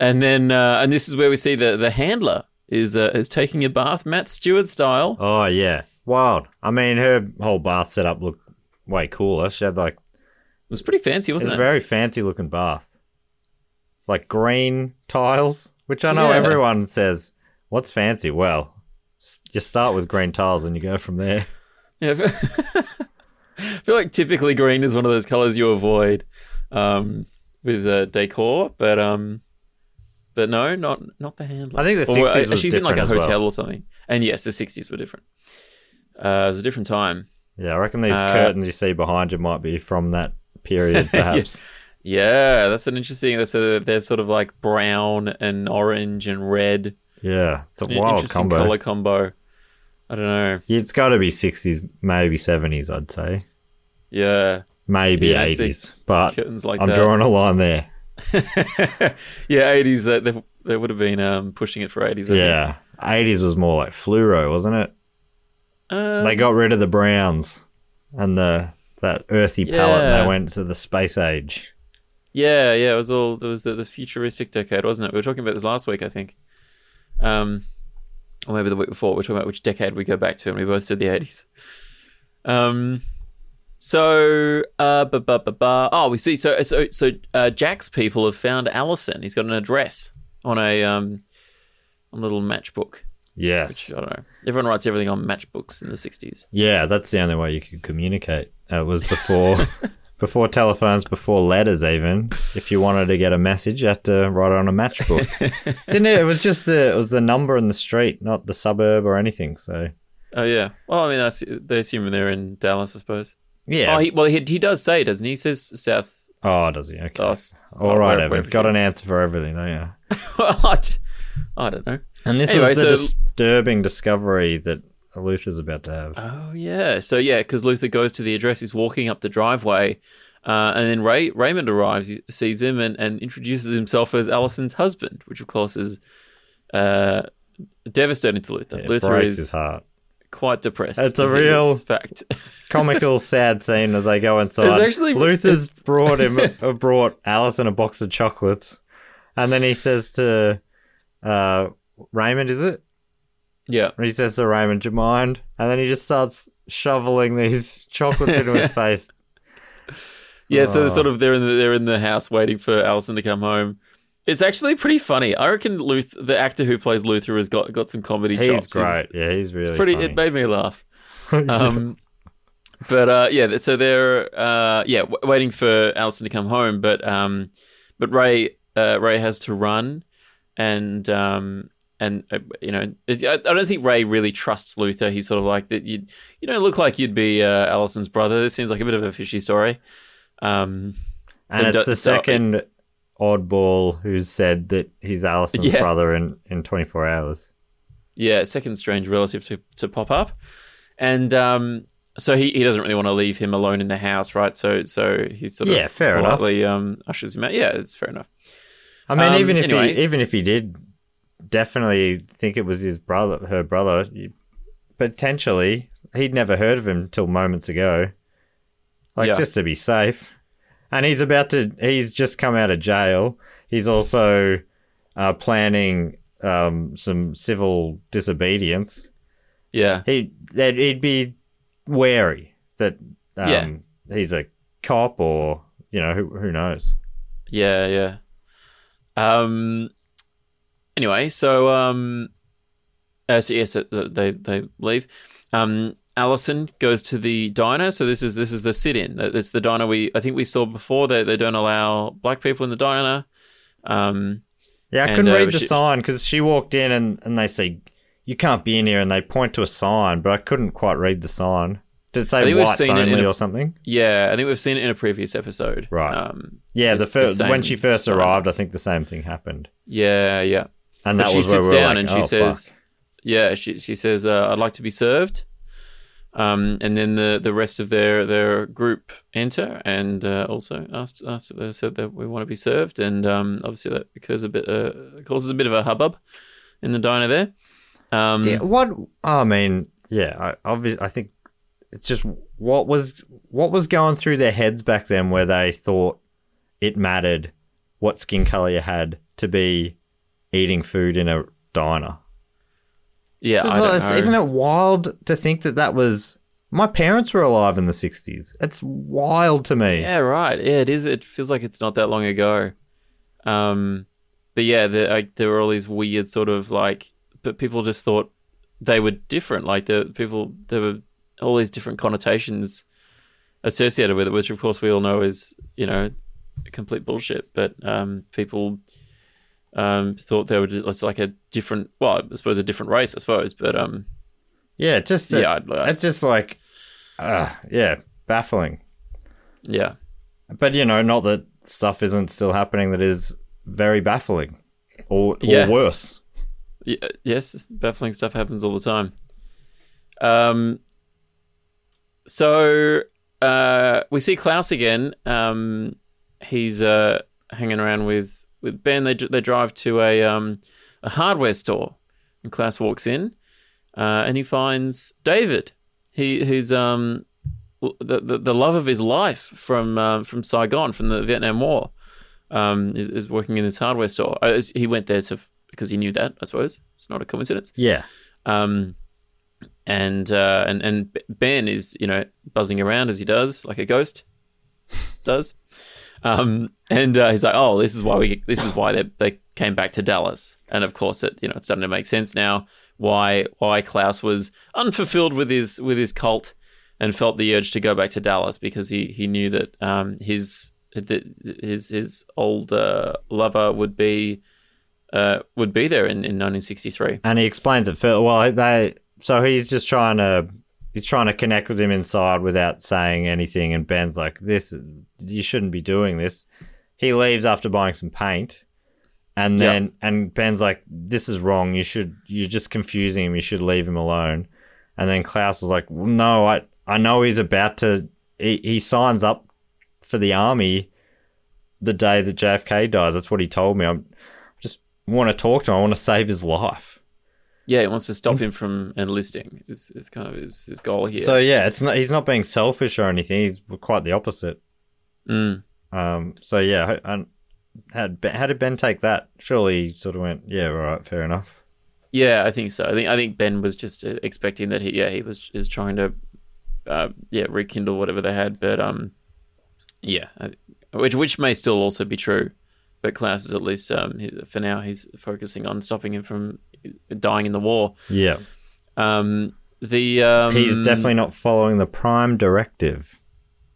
and then uh, and this is where we see the the handler is uh, is taking a bath, Martha Stewart style. Oh yeah, wild. I mean, her whole bath setup looked way cooler. She had like It was pretty fancy, wasn't a it? very fancy looking bath. Like green tiles, which I know Yeah. everyone says, what's fancy? Well, you start with green tiles and you go from there. Yeah, I feel- like typically green is one of those colors you avoid um, with uh, decor, but um, but no, not not the handler. I think the 60s uh, was she's in like a hotel well. or something, and yes, the sixties were different. Uh, it was a different time. Yeah, I reckon these Uh, curtains you see behind you might be from that period, perhaps. Yeah, that's an interesting. That's a they're sort of like brown and orange and red. yeah, it's a An wild interesting combo. color combo. I don't know. It's got to be 60s, maybe 70s, I'd say. Yeah. maybe Yeah, eighties, but like I'm that. drawing a line there. yeah, eighties. Uh, they, they would have been um, pushing it for eighties. Yeah, eighties was more like fluoro, wasn't it? Um, they got rid of the browns and the that earthy palette, and they went to the space age. Yeah, yeah, it was all it was the, the futuristic decade, wasn't it? We were talking about this last week, I think. Um or maybe the week before, we were talking about which decade we go back to, and we both said the eighties. Um so uh ba, ba, ba, ba. oh we see so so so uh Jack's people have found Allison. He's got an address on a um on a little matchbook. Yes, Which I don't know. Everyone writes everything on matchbooks in the sixties. yeah, that's the only way you could communicate. Uh, it was before before telephones, before letters. Even if you wanted to get a message, you had to write it on a matchbook. Didn't it? It was just the it was the number and the street, not the suburb or anything. So Oh yeah. Well, I mean, I they assume they're in Dallas, I suppose. yeah. Oh, he, well, he, he does say, doesn't he? He says South. oh, does he? Okay. Oh, All oh, where- Evan. Got an answer for everything, don't you? I don't know. And this Anyway, is the so- disturbing discovery that Luther's about to have. Oh yeah. So yeah, because Luther goes to the address, he's walking up the driveway, uh, and then Ray Raymond arrives, he sees him, and, and introduces himself as Allison's husband, which of course is uh, devastating to Luther. It Luther is heart. quite depressed. It's a real- fact. Comical, sad scene as they go inside. It's actually- Luther's brought him uh, brought Allison a box of chocolates, and then he says to uh, Raymond, "Is it?" Yeah. And he says to Raymond, "Do you mind?" And then he just starts shoveling these chocolates into his face. Yeah, so Oh. they're sort of they're in the, they're in the house waiting for Allison to come home. It's actually pretty funny. I reckon Luther, the actor who plays Luther, has got got some comedy He's chops. great. Yeah, he's really It's pretty. funny. It made me laugh. Um, but uh, yeah, so they're uh, yeah w- waiting for Allison to come home, but um, but Ray uh, Ray has to run, and um, and uh, you know I, I don't think Ray really trusts Luther. He's sort of like that. You you don't look like you'd be uh, Allison's brother. This seems like a bit of a fishy story. Um, and it's do- the so- second oddball who's said that he's Allison's Yeah. brother in, in 24 hours. yeah, second strange relative to, to pop up, and um, so he, he doesn't really want to leave him alone in the house, right? So so he sort of Yeah, fair enough. politely um, ushers him out. Yeah, it's fair enough. I mean, Um, even if anyway. he even if he did definitely think it was his brother, her brother, potentially he'd never heard of him till moments ago. Like Yeah. just to be safe. And he's about to. He's just come out of jail. He's also uh, planning um, some civil disobedience. Yeah, He that he'd be wary that um, Yeah. he's a cop or you know who who knows. yeah, yeah. Um. Anyway, so um, uh, so yes, they they leave. Um, Allison goes to the diner. So this is this is the sit-in. It's the diner we I think we saw before. They they don't allow black people in the diner. Um. Yeah, I And, couldn't uh, read the she- sign because she walked in and, and they say, you can't be in here, and they point to a sign, but I couldn't quite read the sign. Did it say whites only a- or something? Yeah, I think we've seen it in a previous episode. Right. Um, Yeah, the first the when she first arrived, I think the same thing happened, Yeah, yeah. And But that she sits down like, and she "Oh, says, fuck." "Yeah." She she says, uh, "I'd like to be served." Um, and then the, the rest of their, their group enter and uh, also asked, asked they said that we want to be served and um, obviously that because a bit uh, causes a bit of a hubbub in the diner there. Um, Yeah, what I mean, yeah, I obviously I think it's just what was what was going through their heads back then, where they thought it mattered what skin color you had to be eating food in a diner. yeah, So I don't it's- Isn't it wild to think that that was my parents were alive in the '60s? It's wild to me. Yeah, right. Yeah, it is. It feels like it's not that long ago. Um, but yeah, there, like, there were all these weird sort of like, but people just thought they were different. Like the people, there were all these different connotations associated with it, which of course we all know is you know complete bullshit. But um, people um, thought they were just, it's like a different, well, I suppose a different race, I suppose. But um, Yeah, just that- Yeah, it's just like, uh, yeah, baffling. yeah, But you know, not that stuff isn't still happening that is very baffling, or, or Yeah. worse. Y- yes, baffling stuff happens all the time. Um, so uh, we see Klaus again. Um, he's uh, hanging around with, with Ben. They, they drive to a, um, a hardware store, and Klaus walks in, uh, and he finds David. He he's um the, the, the love of his life from uh, from Saigon from the Vietnam War. Um, is, is working in this hardware store. Uh, he went there to because he knew that. I suppose it's not a coincidence. Yeah. Um, and uh, and and Ben is you know buzzing around as he does like a ghost does. Um, and uh, he's like, "Oh, this is why we this is why they they came back to Dallas." And of course, it you know it's starting to make sense now why why Klaus was unfulfilled with his with his cult and felt the urge to go back to Dallas because he he knew that um, his that his his old uh, lover would be uh, would be there in, in 1963. And he explains it. For, well, they so he's just trying to he's trying to connect with him inside without saying anything. And Ben's like, "This you shouldn't be doing this." He leaves after buying some paint, and then and Ben's like, "This is wrong. You should you're just confusing him. You should leave him alone." And then Klaus is like, well, "No, I I know he's about to. He, he signs up for the army the day that JFK dies. That's what he told me. I'm, I just want to talk to him. I want to save his life." Yeah, he wants to stop him from enlisting. Is is kind of his, his goal here. So yeah, it's not he's not being selfish or anything. He's quite the opposite. Mm. Um. So yeah, and how did Ben, how did Ben take that? Surely he sort of went, yeah, all right, fair enough. Yeah, I think so. I think I think Ben was just uh, expecting that he yeah he was is trying to uh, yeah rekindle whatever they had, but um yeah, I- which which may still also be true. But Klaus is at least um he, for now he's focusing on stopping him from dying in the war. Yeah, Um the um, he's definitely not following the prime directive.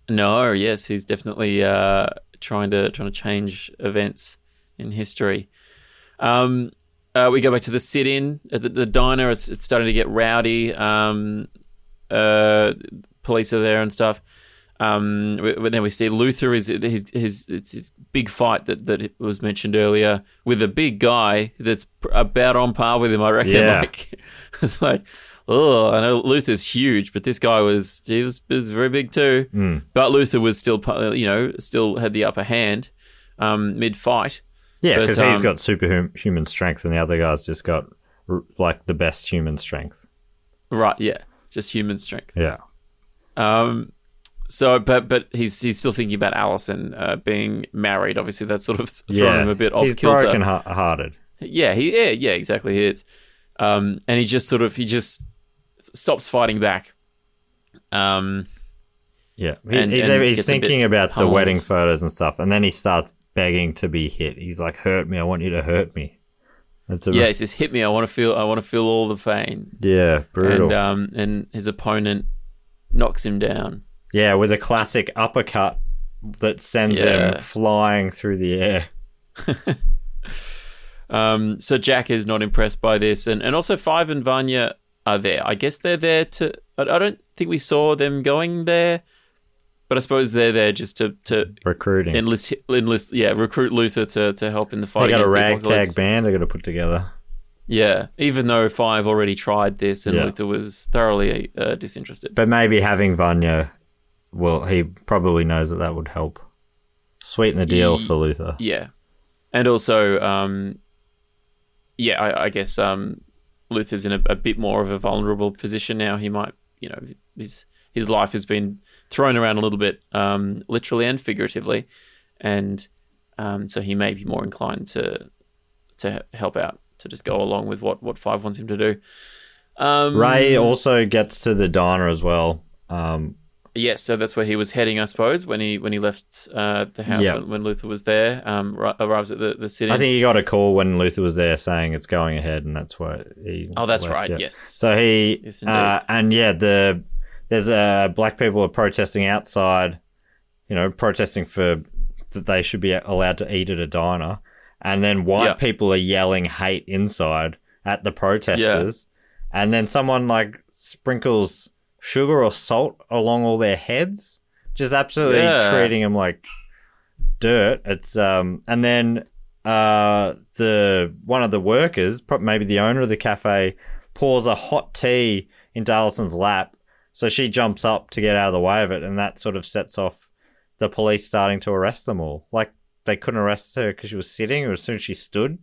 No, yes, he's definitely uh, trying to trying to change events in history. Um, uh, we go back to the sit-in at the, the diner. It's, it's starting to get rowdy. Um, uh, police are there and stuff. Um, then we see Luther is his his it's his big fight that that was mentioned earlier with a big guy that's about on par with him. I reckon. Yeah. Like it's like. Oh, I know Luther's huge, but this guy was he was, was very big too. But Luther was still, you know, still had the upper hand um, mid fight. Yeah, because he's got superhuman strength, and the other guy's just got like the best human strength. Right? Yeah, just human strength. Yeah, Um, so, but but he's he's still thinking about Allison uh, being married. Obviously, that's sort of thrown yeah, him a bit off he's kilter. broken hearted. Yeah, he yeah yeah exactly he is. Um, and he just sort of he just stops fighting back. Um, Yeah, he, And- he's, and he's gets a bit thinking about the wedding photos and stuff, and then he starts begging to be hit. He's like, "Hurt me! I want you to hurt me." That's a yeah, he says, "Hit me! I want to feel I want to feel all the pain." yeah, brutal. And um, and his opponent knocks him down. Yeah, with a classic uppercut that sends Yeah. him flying through the air. Um, so Jack is not impressed by this, and, and also Five and Vanya are there. I guess they're there to. I, I don't think we saw them going there, but I suppose they're there just to to Recruiting. enlist enlist yeah recruit Luther to, to help in the fight. they got a the ragtag band they got to put together. Yeah, even though Five already tried this, and Yeah. Luther was thoroughly uh, disinterested. But maybe having Vanya, well, he probably knows that that would help sweeten the deal for Luther. Yeah, and also, um, yeah, I, I guess um, Luther's in a, a bit more of a vulnerable position now. He might, you know, his his life has been thrown around a little bit, um, literally and figuratively, and um, so he may be more inclined to to help out, to just go along with what what Five wants him to do. Um, Ray also gets to the diner as well. Um, Yes, so that's where he was heading, I suppose, when he when he left uh, the house Yeah. when, when Luther was there. Um, ri- arrives at the the city. I think he got a call when Luther was there saying it's going ahead, and that's why he. Oh, that's right, yeah. yes. So he, Yes, uh, and yeah, the there's uh, black people are protesting outside, you know, protesting for that they should be allowed to eat at a diner, and then white Yeah. people are yelling hate inside at the protesters, and then someone like sprinkles sugar or salt along all their heads, just absolutely Yeah. treating them like dirt. It's um, and then uh, the one of the workers, maybe the owner of the cafe, pours a hot tea into Allison's lap, So she jumps up to get out of the way of it, and that sort of sets off the police starting to arrest them all. Like they couldn't arrest her because she was sitting, or as soon as she stood.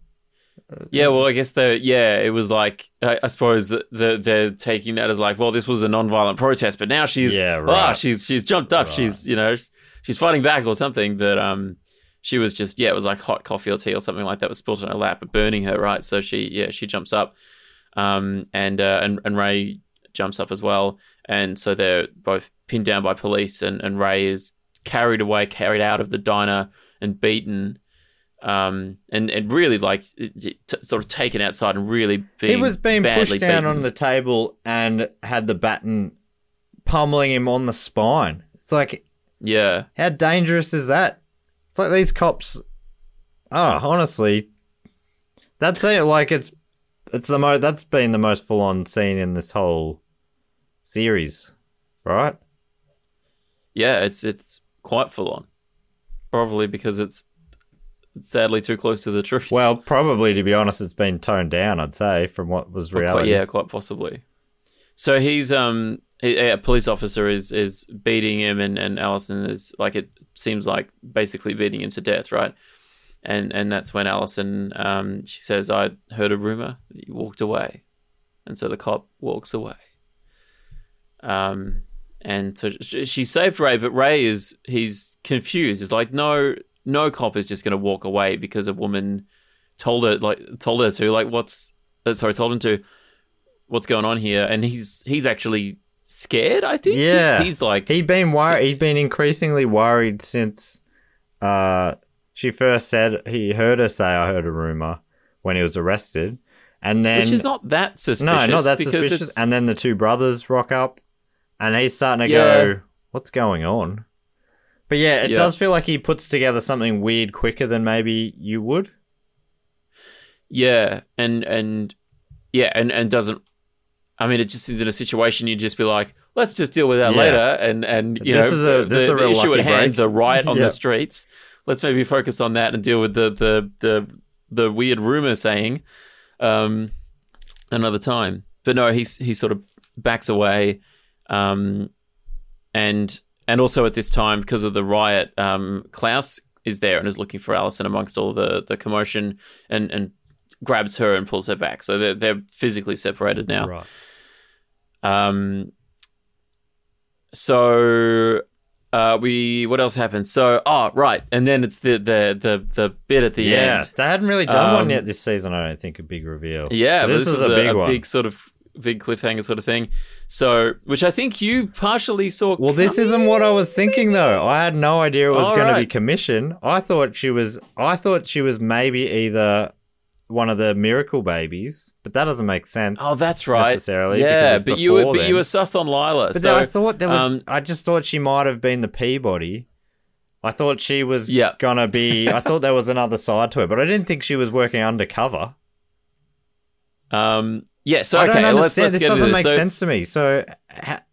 Yeah, well, I guess the yeah, it was like I, I suppose the, the they're taking that as like, well, this was a non-violent protest, but now she's Yeah, ah, right. she's she's jumped up, she's you know she's fighting back or something, but um, she was just yeah, it was like hot coffee or tea or something like that was spilled on her lap, burning her, right? So she yeah, she jumps up, um, and uh, and and Ray jumps up as well, and so they're both pinned down by police, and and Ray is carried away, carried out of the diner, and beaten um, and and really like t- sort of taken outside and really being he was being pushed down beaten. on the table and had the baton pummeling him on the spine. It's like, yeah how dangerous is that? It's like these cops. Oh, honestly, that's it. Like it's it's the mo. That's been the most full on scene in this whole series, right? yeah it's it's quite full on probably because it's it's sadly too close to the truth. Well, probably to be honest, it's been toned down. I'd say from what was Or quite- reality. yeah quite possibly. So he's um he- a police officer is is beating him and and Allison is like it seems like basically beating him to death right? And and that's when Allison um she says I heard a rumor that you walked away. And so the cop walks away. Um and so she saved Ray but Ray is he's confused. He's like no no cop is just going to walk away because a woman told her like told her to like what's uh, sorry told him to what's going on here and he's he's actually scared I think He- Yeah. he's like He'd been worried. He'd been increasingly worried since uh, she first said he heard her say, "I heard a rumor" when he was arrested, and then which is not that suspicious no, not that suspicious. it's- And then the two brothers rock up, and he's starting to Yeah. go, "What's going on?" But yeah, it Yeah. does feel like he puts together something weird quicker than maybe you would. Yeah, and and yeah, and and doesn't. I mean, it just is in a situation you'd just be like, let's just deal with that Yeah. later, and and you This know is a- the, this is a the real issue at hand, break. the riot on Yeah. the streets. Let's maybe focus on that and deal with the the the the weird rumor saying, um, another time. But no, he's he sort of backs away, um, and and also at this time because of the riot, um, Klaus is there and is looking for Allison amongst all the the commotion, and and grabs her and pulls her back. So they're they're physically separated now. Right. Um. So, uh, we what else happened? So, oh right, and then it's the the the the bit at the yeah, end. Yeah, they hadn't really done one Um, yet this season. I don't think a big reveal. Yeah, But but this, is a big one. big sort of big cliffhanger sort of thing. So, which I think you partially saw. Well, this coming? isn't what I was thinking though. I had no idea it was going to be right. commission. I thought she was. I thought she was maybe either one of the miracle babies, but that doesn't make sense. Oh, that's right. necessarily, Yeah, but you were but you were sus on Lila. But so I thought there was. um, I just thought she might have been the Peabody. I thought she was Yeah. gonna be. I thought there was another side to her, but I didn't think she was working undercover. um, yeah. So I don't let's understand. let's this get doesn't into make this. So- sense to me. So, ha-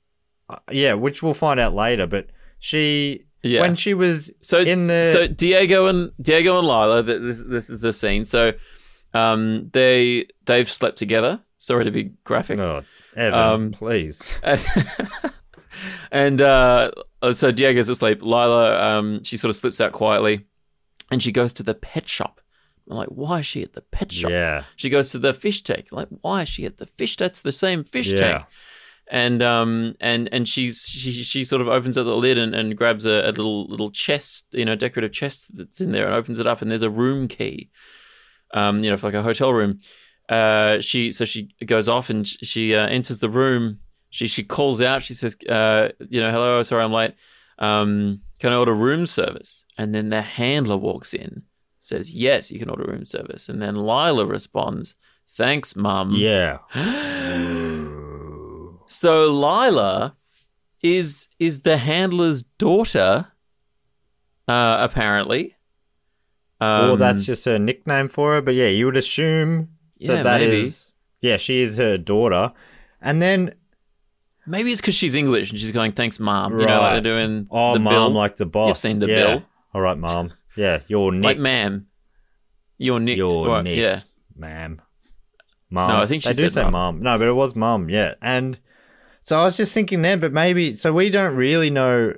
uh, yeah, which we'll find out later. But she, Yeah. when she was So in the, so Diego and Diego and Lila. This this is the scene. So, um, they they've slept together. Sorry to be graphic. oh, Evan, Um, please. and uh, so Diego's asleep. Lila, um, she sort of slips out quietly, and she goes to the pet shop. I'm like, why is she at the pet shop? Yeah. She goes to the fish tank. Like, why is she at the fish? That's the same fish Yeah. tank. And um and and she's she she sort of opens up the lid and, and grabs a, a little little chest, you know, decorative chest that's in there, and opens it up, and there's a room key, um, you know, for like a hotel room. Uh, she so she goes off and she uh, enters the room. She she calls out. She says, uh, you know, hello, sorry, I'm late. Um, can I order room service? And then the handler walks in, says, yes, you can order room service. And then Lila responds, thanks, mum. Yeah. So Lila is is the handler's daughter, uh, apparently. Um, or that's just her nickname for her. But yeah, you would assume Yeah, that that maybe. is- Yeah, she is her daughter. And then, maybe it's because she's English and she's going, "Thanks, mom." You know, like they're doing oh, the mom, bill. like the boss. You've seen the Yeah. bill, All right, mom. Yeah, you're nicked. like, "Ma'am, you're nicked." You're nicked, Yeah, ma'am. Mom. No, I think she they do say mum. mom. No, but it was mom. Yeah, and So I was just thinking then, but maybe so we don't really know.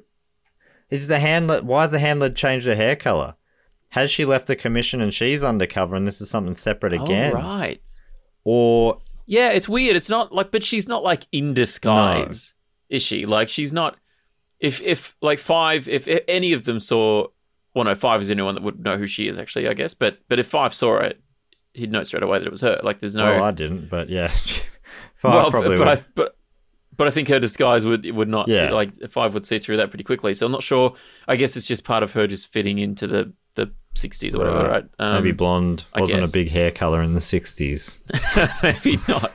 Is the handler? Why has the handler changed her hair color? Has she left the commission and she's undercover, and this is something separate oh, again? Oh, right. Or Yeah, it's weird. It's not like, but she's not like in disguise, is she? Like, she's not. If if like five, if, if any of them saw, well, no, five is anyone that would know who she is actually, I guess. But but if five saw it, he'd know straight away that it was her. Like, there's no. well, I didn't, but yeah, five well, probably. but would. I but but I think her disguise would would not. Yeah. like five would see through that pretty quickly. So I'm not sure. I guess it's just part of her just fitting into the the 60s or whatever, right? Um, maybe blonde wasn't a big hair color in the '60s. maybe not.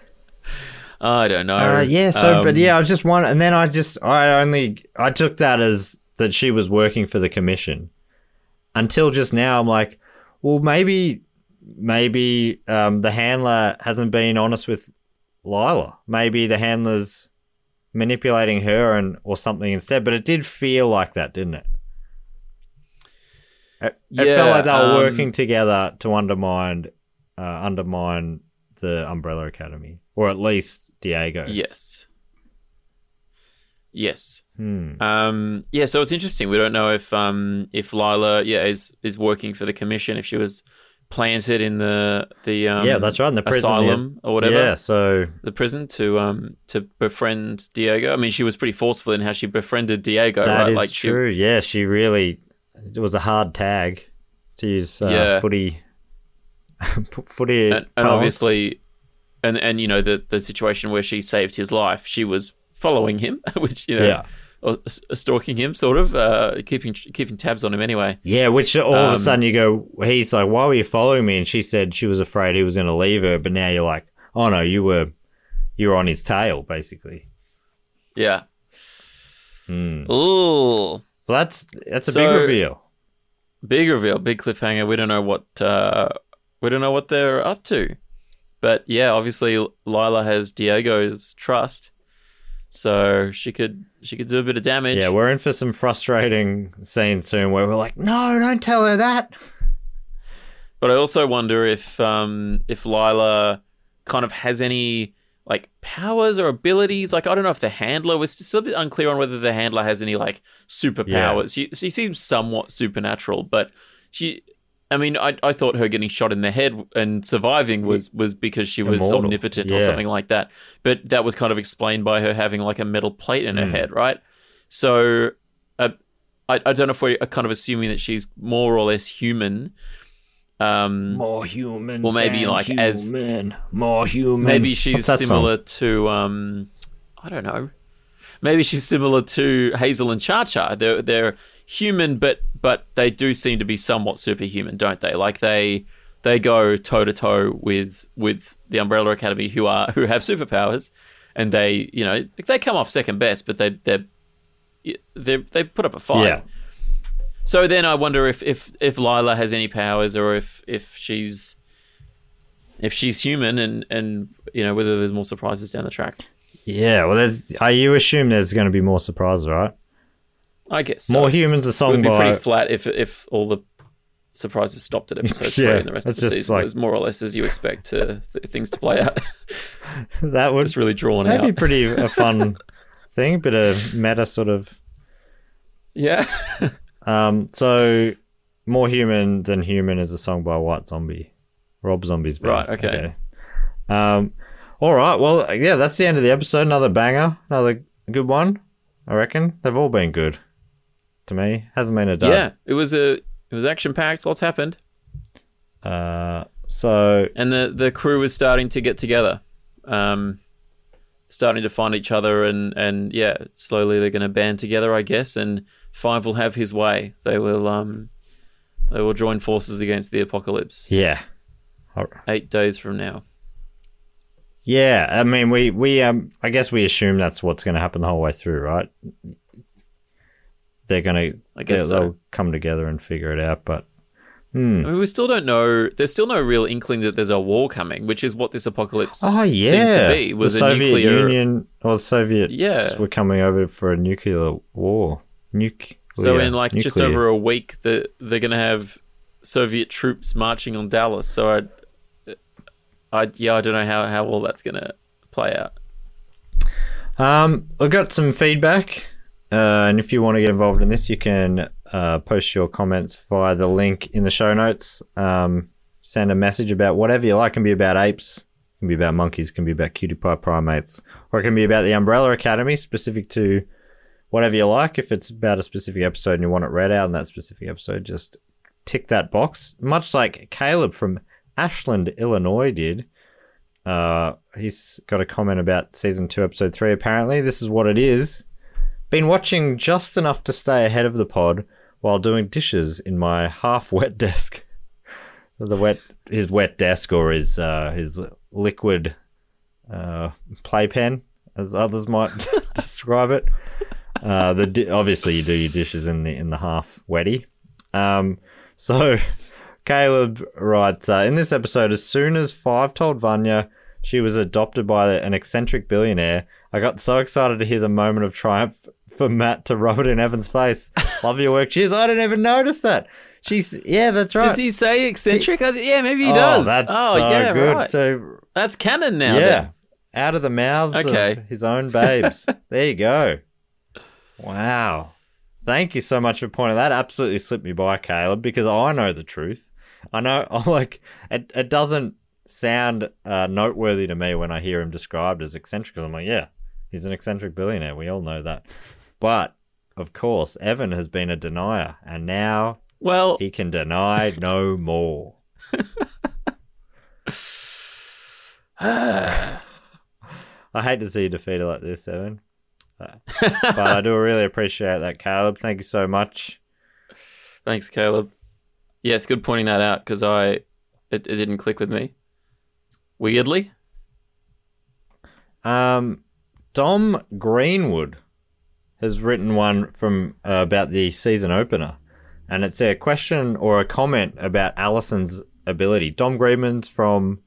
I don't know. Uh, yeah. So, but Um, yeah, I was just one, and then I just, I only, I took that as that she was working for the commission. Until just now, I'm like, well, maybe, maybe um, the handler hasn't been honest with Lila. Maybe the handler's manipulating her and or something instead. But it did feel like that, didn't it? It, it felt like they were um, working together to undermine, uh, undermine the Umbrella Academy, or at least Diego. Yes. Yes. Hmm. Um, yeah, so it's interesting. We don't know if um, if Lila, yeah, is is working for the commission. If she was planted in the the um, yeah, that's right. In the prison asylum or whatever, Yeah, so the prison to um to befriend Diego. I mean, she was pretty forceful in how she befriended Diego, that right? is like she- true. yeah, she really. It was a hard tag to use uh, Yeah. footy. footy. and, and obviously, and and you know the the situation where she saved his life, she was following him, which you know, Yeah. Or stalking him, sort of, uh, keeping keeping tabs on him anyway. Yeah, which all of Um, a sudden you go, he's like, why were you following me? And she said she was afraid he was going to leave her. But now you're like, oh no, you were, you were on his tail, basically. Yeah. Hmm. Ooh, So that's that's a So- big reveal. big reveal, big cliffhanger. We don't know what uh, we don't know what they're up to, but yeah, obviously Lila has Diego's trust, so she could she could do a bit of damage. Yeah, we're in for some frustrating scenes soon where we're like, no, don't tell her that. But I also wonder if um, if Lila kind of has any like powers or abilities. Like I don't know if the handler was still a bit unclear on whether the handler has any like superpowers. She she seems somewhat supernatural, but she. I mean, I, I thought her getting shot in the head and surviving was, was because she was Immortal. omnipotent or something like that. But that was kind of explained by her having like a metal plate in her Hmm. head, right? So uh, I, I don't know if we're kind of assuming that she's more or less human. Um, More human. Well, maybe than like as- human. more human. maybe she's that song? similar to um, I don't know. Maybe she's similar to Hazel and Cha Cha. They're they're human, but but they do seem to be somewhat superhuman, don't they? Like they they go toe to toe with with the Umbrella Academy, who are who have superpowers, and they you know they come off second best, but they they they they put up a fight. Yeah. So then I wonder if if if Lila has any powers, or if if she's if she's human, and and you know whether there's more surprises down the track. Yeah, well, there's. Uh, you assume there's going to be more surprises, right? I guess so. More humans. A It song would be by pretty flat if if all the surprises stopped at episode three Yeah, and the rest of the season like- was more or less as you expect to, th- things to play out. that would It's really drawn out. that'd be pretty a fun thing, bit of meta sort of. yeah. Um, so more human than human is a song by White Zombie, Rob Zombie's band. Right, okay. Um, all right. Well, yeah, that's the end of the episode. Another banger, another good one. I reckon they've all been good to me. Hasn't been a dud. yeah. It was a it was action packed. Lots happened, Uh, so and the the crew was starting to get together, um, starting to find each other, and and yeah, slowly they're going to band together, I guess. And Five will have his way. They will um, they will join forces against the apocalypse. yeah, Eight days from now. Yeah. I mean, we we um, I guess we assume that's what's going to happen the whole way through, right? They're gonna, I guess they'll, so. they'll come together and figure it out. But I mean, we still don't know. There's still no real inkling that there's a war coming, which is what this apocalypse Oh yeah, seemed to be. Was the a Soviet nuclear? Union or the Soviet Yeah. were coming over for a nuclear war. Nuke. So in like just over a week, that they're going to have Soviet troops marching on Dallas. So I, I yeah, I don't know how how all that's to play out. Um, I've got some feedback, uh, and if you want to get involved in this, you can uh, post your comments via the link in the show notes. Um, send a message about whatever you like. It can be about apes, can be about monkeys, can be about cutie pie primates, or it can be about the Umbrella Academy, specific to whatever you like. If it's about a specific episode and you want it read out in that specific episode, just tick that box. Much like Caleb from Ashland, Illinois did. Uh, he's got a comment about season two, episode three. Apparently, this is what it is. Been watching just enough to stay ahead of the pod while doing dishes in my half wet desk. the wet, his wet desk or his uh, his liquid uh, playpen, as others might describe it. Uh, the di- obviously you do your dishes in the in the half wetty. Um, so Caleb writes uh, in this episode, as soon as Five told Vanya she was adopted by an eccentric billionaire, I got so excited to hear the moment of triumph for Matt to rub it in Evan's face. Love your work, cheers. I didn't even notice that. She's yeah, that's right. Does he say eccentric? Th- yeah, maybe he oh, does. That's oh, so yeah, good. right. So That's canon now. yeah, then. out of the mouths Okay. of his own babes. there you go. Wow. Thank you so much for pointing that. Absolutely slipped me by, Caleb, because I know the truth. I know, I'm like, it, it doesn't sound uh, noteworthy to me when I hear him described as eccentric. I'm like, yeah, he's an eccentric billionaire. We all know that. But, of course, Evan has been a denier, and now Well, he can deny no more. I hate to see you defeated like this, Evan. But I do really appreciate that, Caleb. Thank you so much. thanks, Caleb. Yes, good pointing that out because I it, it didn't click with me. Weirdly, Um, Dom Greenwood has written one from uh, about the season opener, and it's a question or a comment about Allison's ability. Dom Greenwood's from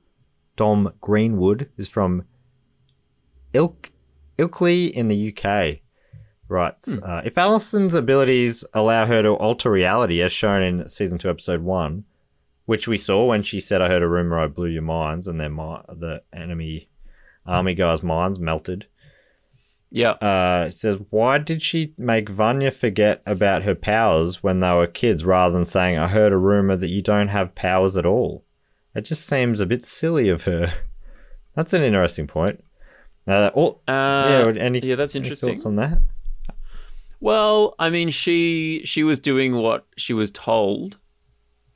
Dom Greenwood is from Ilk Ilkley in the UK. Writes, uh, if Allison's abilities allow her to alter reality, as shown in season two, episode one, which we saw when she said, "I heard a rumor, I blew your minds," and their mi- the enemy army guys' minds melted. yeah. Uh, it says, why did she make Vanya forget about her powers when they were kids, rather than saying, "I heard a rumor that you don't have powers at all"? It just seems a bit silly of her. That's an interesting point. Uh, all, Uh, yeah, any, yeah, that's any interesting. thoughts on that? Well, I mean, she she was doing what she was told.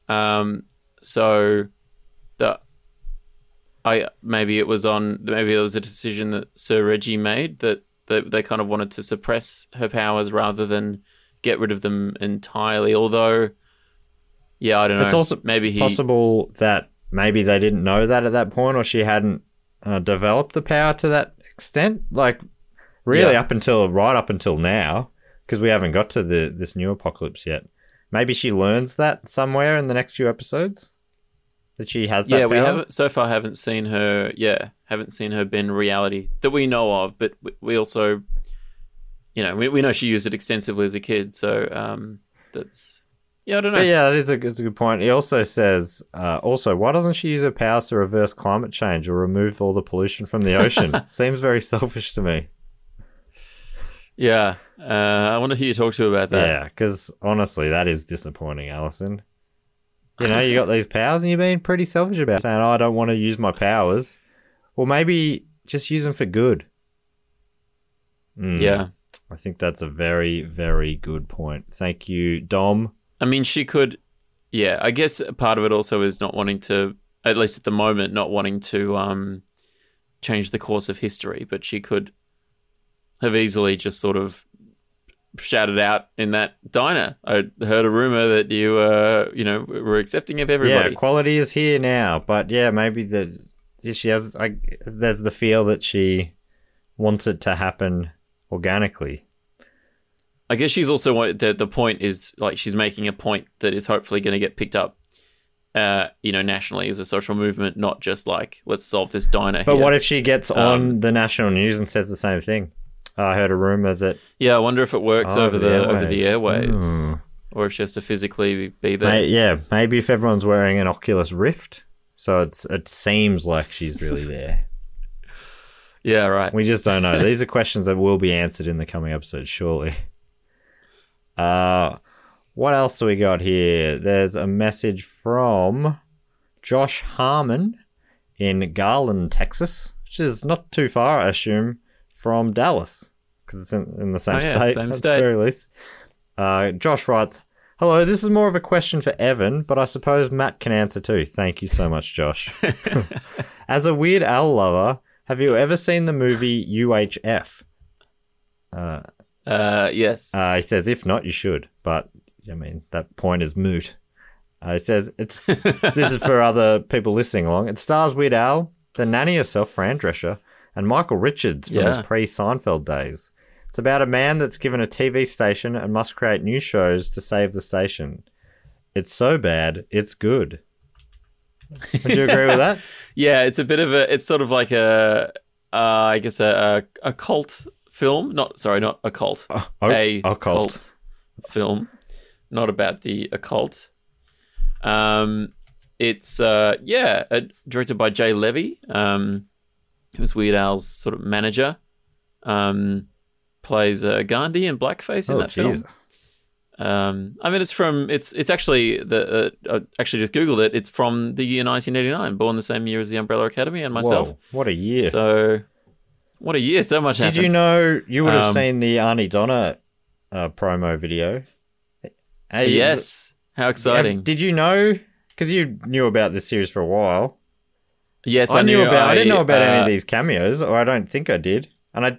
Um, so the I maybe it was on maybe it was a decision that Sir Reggie made that that they kind of wanted to suppress her powers rather than get rid of them entirely. Although, yeah, I don't know. It's also maybe he possible that maybe they didn't know that at that point, or she hadn't uh, developed the power to that extent. Like really, Yeah. up until right up until now, because we haven't got to the this new apocalypse yet. Maybe she learns that somewhere in the next few episodes that she has that yeah, we haven't so far haven't seen her. Yeah, haven't seen her bend reality that we know of. But we- we also, you know, we, we know she used it extensively as a kid. So um, that's yeah, I don't know. But yeah, that is a, it's a good point. He also says, uh, also, why doesn't she use her powers to reverse climate change or remove all the pollution from the ocean? Seems very selfish to me. Yeah, uh, I wonder who you talk to about that. Yeah, because honestly, that is disappointing, Allison. You know, you got these powers and you're being pretty selfish about it, saying, oh, I don't want to use my powers. Well, maybe just use them for good. Mm, yeah. I think that's a very, very good point. Thank you, Dom. I mean, she could. Yeah, I guess part of it also is not wanting to, at least at the moment, not wanting to um, change the course of history. But she could have easily just sort of shouted out in that diner. I heard a rumor that you, uh, you know, were accepting of everybody. Yeah, everybody. quality is here now, but yeah, maybe the she has. I, there's the feel that she wants it to happen organically. I guess she's also the the point is like she's making a point that is hopefully going to get picked up. Uh, you know, nationally as a social movement, not just like let's solve this diner. But here. what if she gets Um, on the national news and says the same thing? I heard a rumor that Yeah, I wonder if it works Oh, over the the over the airwaves. Hmm. or if she has to physically be there. May- yeah, maybe if everyone's wearing an Oculus Rift, so it's it seems like she's really there. Yeah, right. We just don't know. These are questions that will be answered in the coming episodes, surely. Uh, what else do we got here? There's a message from Josh Harmon in Garland, Texas, which is not too far, I assume, from Dallas, because it's in, in the same Oh, yeah, state. same at the very least. Uh, Josh writes, Hello, this is more of a question for Evan, but I suppose Matt can answer too. Thank you so much, Josh. As a Weird Al lover, have you ever seen the movie UHF? Uh, Uh, yes. uh, he says, if not, you should. But I mean, that point is moot. Uh, he says, it's this is for other people listening along. It stars Weird Al, the nanny herself, Fran Drescher, and Michael Richards from his pre Seinfeld days. It's about a man that's given a TV station and must create new shows to save the station. It's so bad, it's good. Would you agree with that? Yeah, it's a bit of a. It's sort of like a, uh, I guess a, a a cult film. Not sorry, not a cult. oh, a occult. cult film, not about the occult. Um, it's uh, yeah, uh, directed by Jay Levey, um, who's Weird Al's sort of manager. Um, plays uh, Gandhi in blackface in Oh, that film. Um, I mean, it's from it's it's actually the uh, I actually just googled it. It's from the year 1989, born the same year as the Umbrella Academy and myself. Whoa, what a year. So, what a year! So much Did happened. you know you would have Um, seen the Aunty Donna uh, promo video? Hey, Yes. How exciting! Have- Did you know? Because you knew about this series for a while. yes, I, knew about. I, didn't know about any uh, of these cameos, or I don't think I did. And I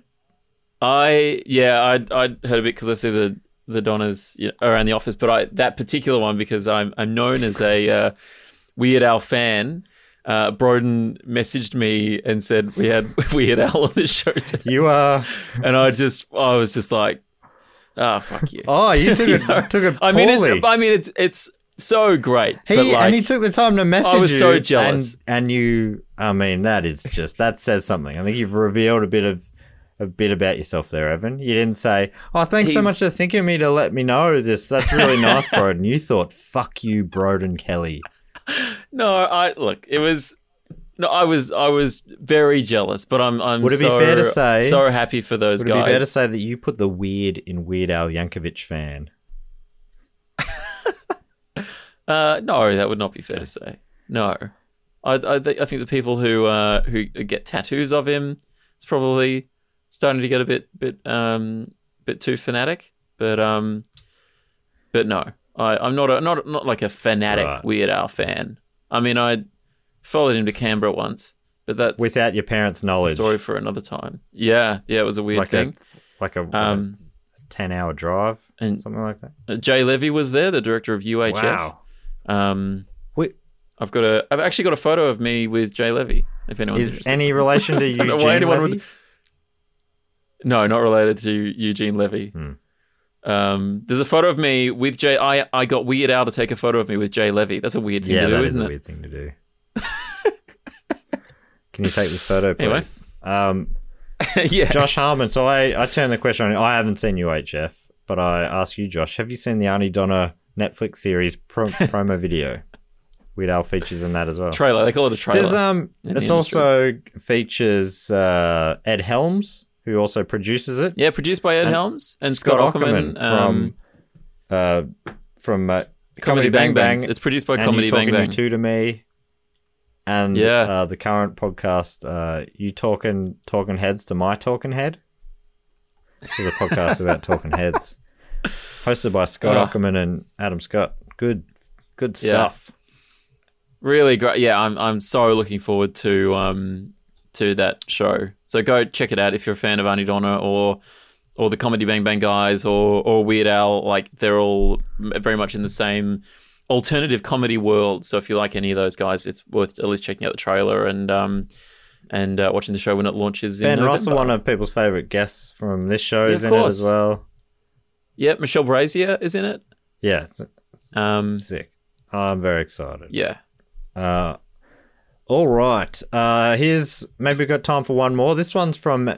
I yeah, I I heard a bit because I see the the Donnas you know, around the office, but I that particular one because I'm I'm known as a uh, Weird Al fan. Uh, Broden messaged me and said we had we had Al on the show today, you are. and I just I was just like, ah, fuck you. Oh, you took it. know? took it I mean, poorly. it's, I mean, it's it's so great. he but like, and he took the time to message I was you. so jealous. And, and you, I mean, that is just that says something. I think you've revealed a bit of a bit about yourself there, Evan. You didn't say, "Oh, thanks so much for thinking of me to let me know this. That's really nice, Broden." You thought, "Fuck you, Broden Kelly." No, I look. It was. No, I was I was very jealous, but I'm I'm Would it be fair to say- so happy for those guys. Would it be fair to say that you put the weird in Weird Al Yankovic fan? Uh, no, that would not be fair to say. No, I I, th- I think the people who uh, who get tattoos of him, it's probably starting to get a bit bit um bit too fanatic. But um, but no, I I'm not a, not not like a fanatic Right. Weird Al fan. I mean, I followed him to Canberra once, but that's Without your parents' a knowledge, story for another time. Yeah, yeah, it was a weird like thing. a like a, Um, ten-hour drive, and something like that. uh, Jay Levey was there, the director of UHF. Wow. Um, Wait, I've got a. I've actually got a photo of me with Jay Levey. If anyone's is interested. any relation to Don't know why Eugene anyone Levy? would- No, not related to Eugene Levy. Hmm. Um, there's a photo of me with Jay. I I got Weird Al to take a photo of me with Jay Levey. That's a weird thing Yeah, to do, that is isn't a it? weird thing to do. Can you take this photo, Anyway. please? Um, yeah. Josh Harmon. So I, I turned the question on. I haven't seen UHF, but I ask you, Josh, have you seen the Aunty Donna Netflix series pro- promo video? Weird Al features in that as well. trailer. They call it a trailer. Um, it's also features uh, Ed Helms, who also produces it. yeah, produced by Ed and Helms and Scott, Aukerman. um, from uh, from uh, Comedy Bang Bangs. It's produced by and Comedy you Bang Bang. You two to me, and Yeah. uh, the current podcast, uh, you talking talking heads to my talking head. This is a podcast about talking heads, hosted by Scott Oh. Aukerman and Adam Scott. Good, good Yeah. stuff. Really great. Yeah, I'm I'm so looking forward to um to that show. So go check it out if you're a fan of Aunty Donna or or the Comedy Bang Bang guys or or Weird Al. Like they're all very much in the same alternative comedy world. So if you like any of those guys, it's worth at least checking out the trailer and um and uh, watching the show when it launches. Ben in Russell, one of people's favorite guests from this show, Yeah, is in it course. as well. Yeah, Michelle Brasier is in it. Yeah, it's Um, sick. I'm very excited. yeah. Uh, all right. Uh, here's maybe we've got time for one more. This one's from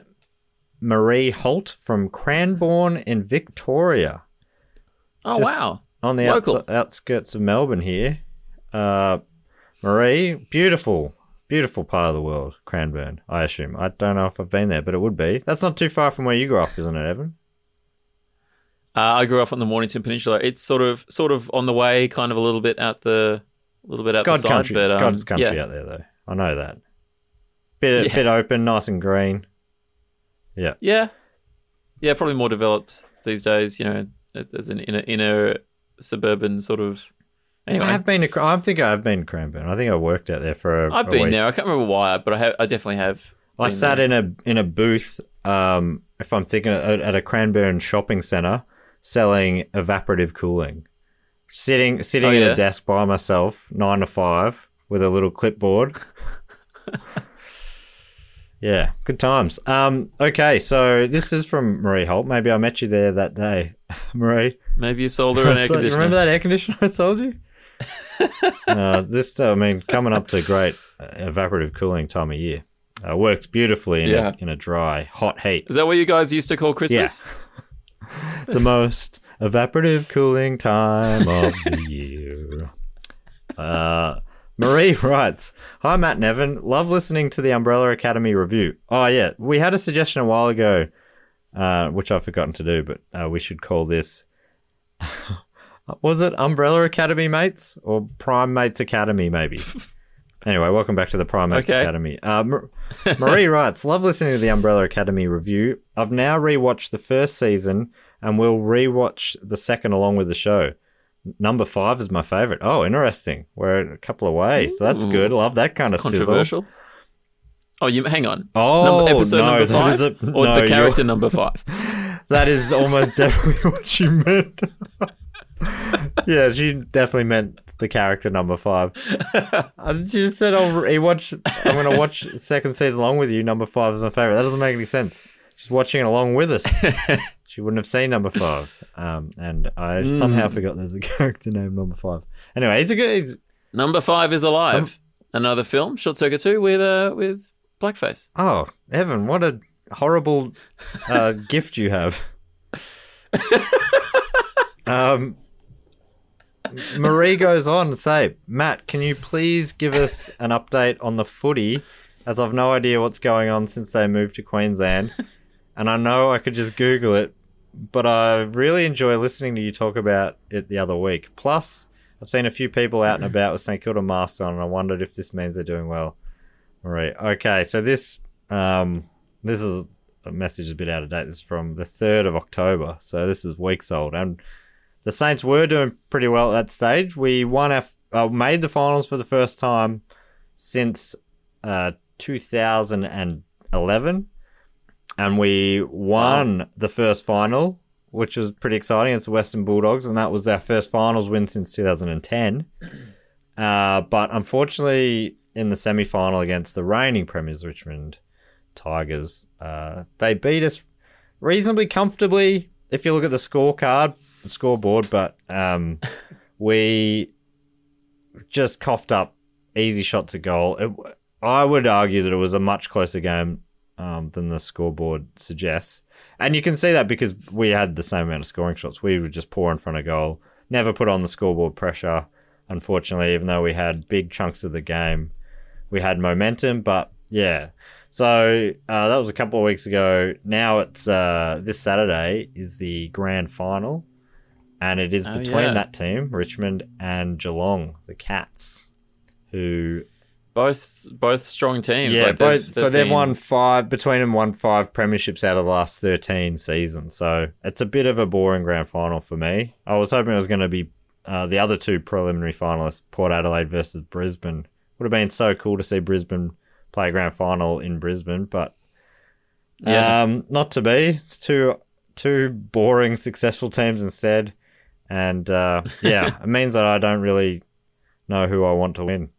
Marie Holt from Cranbourne in Victoria, Oh wow. on the outs- outskirts of Melbourne. Here, uh, Marie, beautiful, Beautiful part of the world, Cranbourne, I assume. I don't know if I've been there, but it would be. That's not too far from where you grew up, isn't it, Evan? Uh, I grew up on the Mornington Peninsula. It's sort of sort of on the way, kind of a little bit out the a little bit out God the side, country, but um, God's country yeah. out there, though. I know that. Bit, Yeah. bit open, nice and green. Yeah. Yeah, yeah, probably more developed these days. You know, as an inner inner suburban sort of. Anyway, I have been to. I think I've been to Cranbourne. I think I worked out there for a. I've a been week. there. I can't remember why, but I have. I definitely have. I sat there. in a in a booth. Um, if I'm thinking at, at a Cranbourne shopping centre, selling evaporative cooling. Sitting sitting Oh, at a desk by myself, nine to five, with a little clipboard. yeah, good times. Um, okay, so this is from Marie Holt. Maybe I met you there that day, Marie. Maybe you sold her an air conditioner. remember that air conditioner I sold you? uh, this, I mean, coming up to great uh, evaporative cooling time of year. Uh, works beautifully in, Yeah. a, in a dry, hot heat. Is that what you guys used to call Christmas? the most evaporative cooling time of the year. Uh, Marie writes, Hi, Matt and Evan. Love listening to the Umbrella Academy review. Oh, yeah. We had a suggestion a while ago, uh, which I've forgotten to do, but uh, we should call this. Was it Umbrella Academy Mates or Prime Mates Academy, maybe? anyway, welcome back to the Prime Mates Okay. Academy. Uh, Mar- Marie writes, Love listening to the Umbrella Academy review. I've now rewatched the first season and we'll rewatch the second along with the show. Number five is my favorite. Oh, interesting. We're a couple of ways. So that's Ooh. good. Love that kind of sizzle. Controversial. Oh, you hang on. Oh, number, episode no, number five, a- or no, the character number five. That is almost definitely what she meant. yeah, she definitely meant the character number five. She just said, "I'll rewatch. I'm going to watch second season along with you. Number five is my favorite." That doesn't make any sense. She's watching it along with us. She wouldn't have seen number five, um, and I somehow forgot there's a character named number five. Anyway, he's a good. He's, Number five is alive. Um, Another film, Short Circuit Two, with uh, with blackface. oh, Evan, what a horrible uh, gift you have. um, Marie goes on to say, Matt, can you please give us an update on the footy? As I've no idea what's going on since they moved to Queensland. And I know I could just Google it, but I really enjoy listening to you talk about it the other week. Plus, I've seen a few people out and about with St Kilda masks on, and I wondered if this means they're doing well. Right. Okay. So this um this is a message a bit out of date. This is from the third of October. So this is weeks old, and the Saints were doing pretty well at that stage. We won our uh, made the finals for the first time since uh 2011, and we won the first final, which was pretty exciting. It's the Western Bulldogs, and that was our first finals win since 2010. Uh, but unfortunately, in the semi final against the reigning premiers, Richmond Tigers, uh, they beat us reasonably comfortably if you look at the scorecard, the scoreboard, but um, we just coughed up easy shots at goal. It, I would argue that it was a much closer game um, than the scoreboard suggests. And you can see that because we had the same amount of scoring shots. We would just pour in front of goal, never put on the scoreboard pressure. Unfortunately, even though we had big chunks of the game, we had momentum. But yeah, so uh, that was a couple of weeks ago. Now it's uh, this Saturday is the grand final, and it is Oh, between yeah. that team, Richmond and Geelong, the Cats, who Both both strong teams. yeah, like both, they've- so they've they've been- won five between them, won five premierships out of the last thirteen seasons. So it's a bit of a boring grand final for me. I was hoping it was going to be uh, the other two preliminary finalists, Port Adelaide versus Brisbane. Would have been so cool to see Brisbane play a grand final in Brisbane, but Yeah. um, not to be. It's two two boring, successful teams instead, and uh, yeah, it means that I don't really know who I want to win.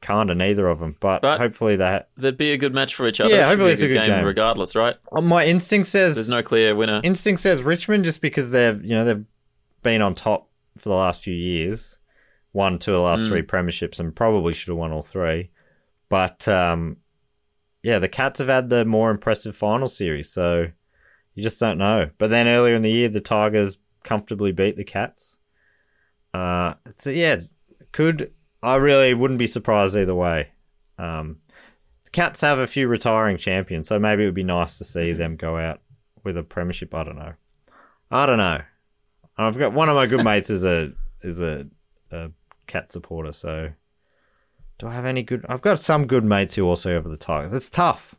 Kind of neither of them, but, But- hopefully that. They'd be a good match for each other. Yeah, hopefully it's a good game. regardless, right? Oh, my instinct says There's no clear winner. instinct says Richmond just because they've you know they've been on top for the last few years, won two of the last Mm. three premierships, and probably should have won all three. But um, yeah, the Cats have had the more impressive final series, so you just don't know. But then earlier in the year, the Tigers comfortably beat the Cats. Uh, so yeah, could I really wouldn't be surprised either way. Um, the Cats have a few retiring champions, so maybe it would be nice to see them go out with a premiership. I don't know. I don't know. I've got one of my good mates is a is a, a cat supporter. So, do I have any good? I've got some good mates who also go for the Tigers. It's tough.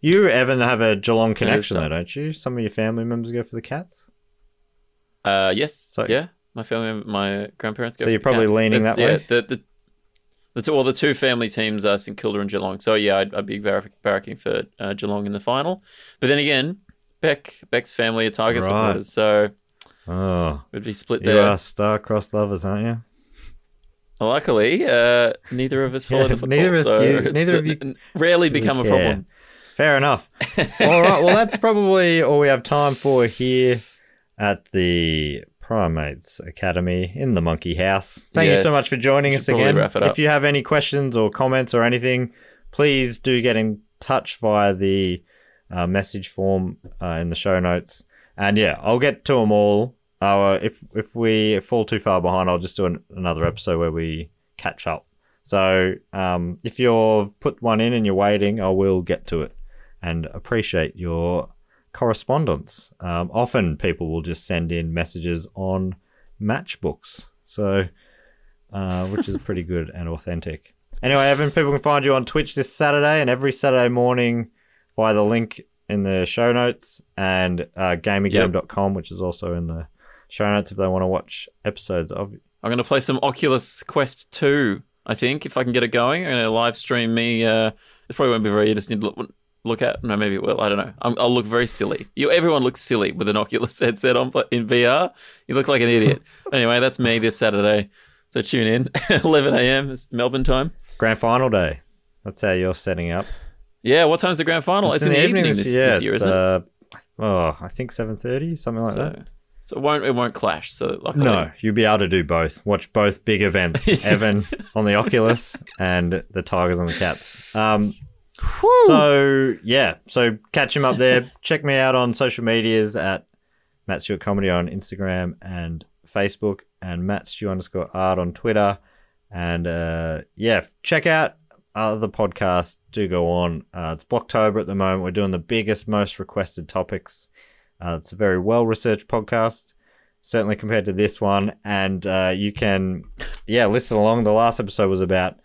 You, Evan, have a Geelong connection, though, don't you? Some of your family members go for the Cats. Uh, yes. So- yeah, my family, my grandparents go. So you're probably leaning that yeah, way? The the the two, well, the two family teams are St Kilda and Geelong. So yeah, I'd, I'd be barrack, barracking for uh, Geelong in the final. But then again, Beck Beck's family are Tiger Right. supporters, so Oh, we'd be split you there. are star-crossed lovers, aren't you? Luckily, uh, neither of us follow Yeah, the football, neither so you- neither of you n- rarely become a problem. Fair enough. all right. Well, that's probably all we have time for here at the Primates Academy in the Monkey House. Thank you so much for joining us again. wrap it up. If you have any questions or comments or anything, please do get in touch via the uh, message form uh, in the show notes. And yeah, I'll get to them all. Uh, if if we fall too far behind, I'll just do an, another episode where we catch up. So um, if you've put one in and you're waiting, I will get to it and appreciate your correspondence. Um, often people will just send in messages on matchbooks, so uh, which is pretty good and authentic. Anyway, Evan, people can find you on Twitch this Saturday and every Saturday morning via the link in the show notes and uh, which is also in the show notes if they want to watch episodes of I'm going to play some Oculus Quest 2, I think, if I can get it going. I'm going to live stream me. Uh, it probably won't be very interesting look, at. No, maybe it will. I don't know. I'm, I'll look very silly. You, everyone looks silly with an Oculus headset on in VR. You look like an idiot. anyway, that's me this Saturday. So tune in. 11 a.m. It's Melbourne time. grand final day. That's how you're setting up. Yeah, what time's the grand final? It's, in the evening, this, yeah, this year, isn't it? uh, Oh, I think seven thirty, something like So, that. so it won't it won't clash. So luckily, No, you'll be able to do both. Watch both big events. Evan on the Oculus and the Tigers on the Cats. Um, so yeah, so catch him up there. Check me out on social medias at Matt Stewart Comedy on Instagram and Facebook, and Matt Stew underscore art on Twitter. And uh, yeah, check out other podcasts. Do go on. Uh, it's Blocktober at the moment. We're doing the biggest, most requested topics. Uh, it's a very well researched podcast certainly compared to this one. And uh, you can, yeah, listen along. The last episode was about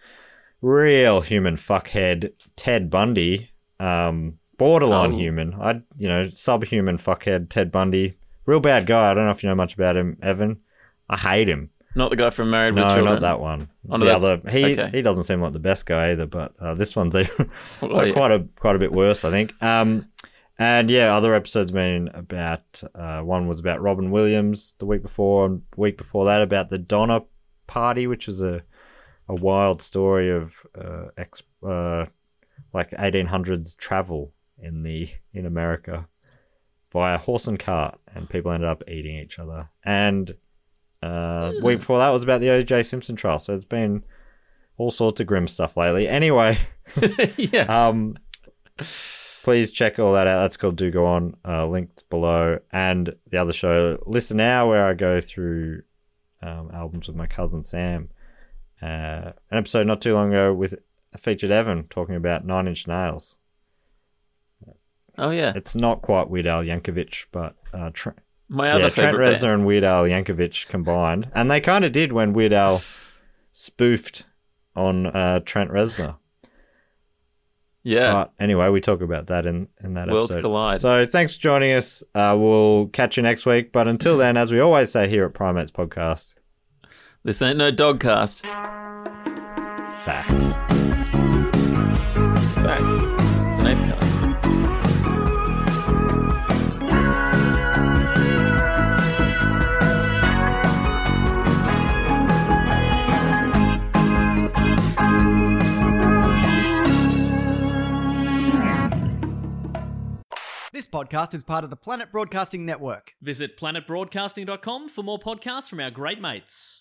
real human fuckhead Ted Bundy, um, borderline Oh. human. I, you know, subhuman fuckhead Ted Bundy, real bad guy. I don't know if you know much about him, Evan. I hate him. not the guy from Married with Children. No, not that one. Oh, no, the other, he okay. he doesn't seem like the best guy either. But uh, this one's even, Oh, yeah. quite a quite a bit worse, I think. Um, and yeah, other episodes been about uh, one was about Robin Williams the week before, and week before that about the Donner Party, which is a a wild story of uh, ex uh, like 1800s travel in the in America via horse and cart, and people ended up eating each other. And uh, week before that was about the O.J. Simpson trial. So it's been all sorts of grim stuff lately. Anyway. yeah. Um, please check all that out. That's called Do Go On, uh, linked below. And the other show, Listen Now, where I go through um, albums with my cousin Sam. Uh, an episode not too long ago with featured Evan talking about Nine Inch Nails. Oh yeah. It's not quite Weird Al Yankovic, but uh, Tre- My other yeah, Trent Reznor band. and Weird Al Yankovic combined, and they kind of did when Weird Al spoofed on uh, Trent Reznor. Yeah. But anyway, we talk about that in, in that Worlds episode. collide. So thanks for joining us. Uh, we'll catch you next week. But until then, as we always say here at Primates Podcast, This ain't no dogcast. fact. Fact. It's an apecast. This podcast is part of the Planet Broadcasting Network. Visit planetbroadcasting.com for more podcasts from our great mates.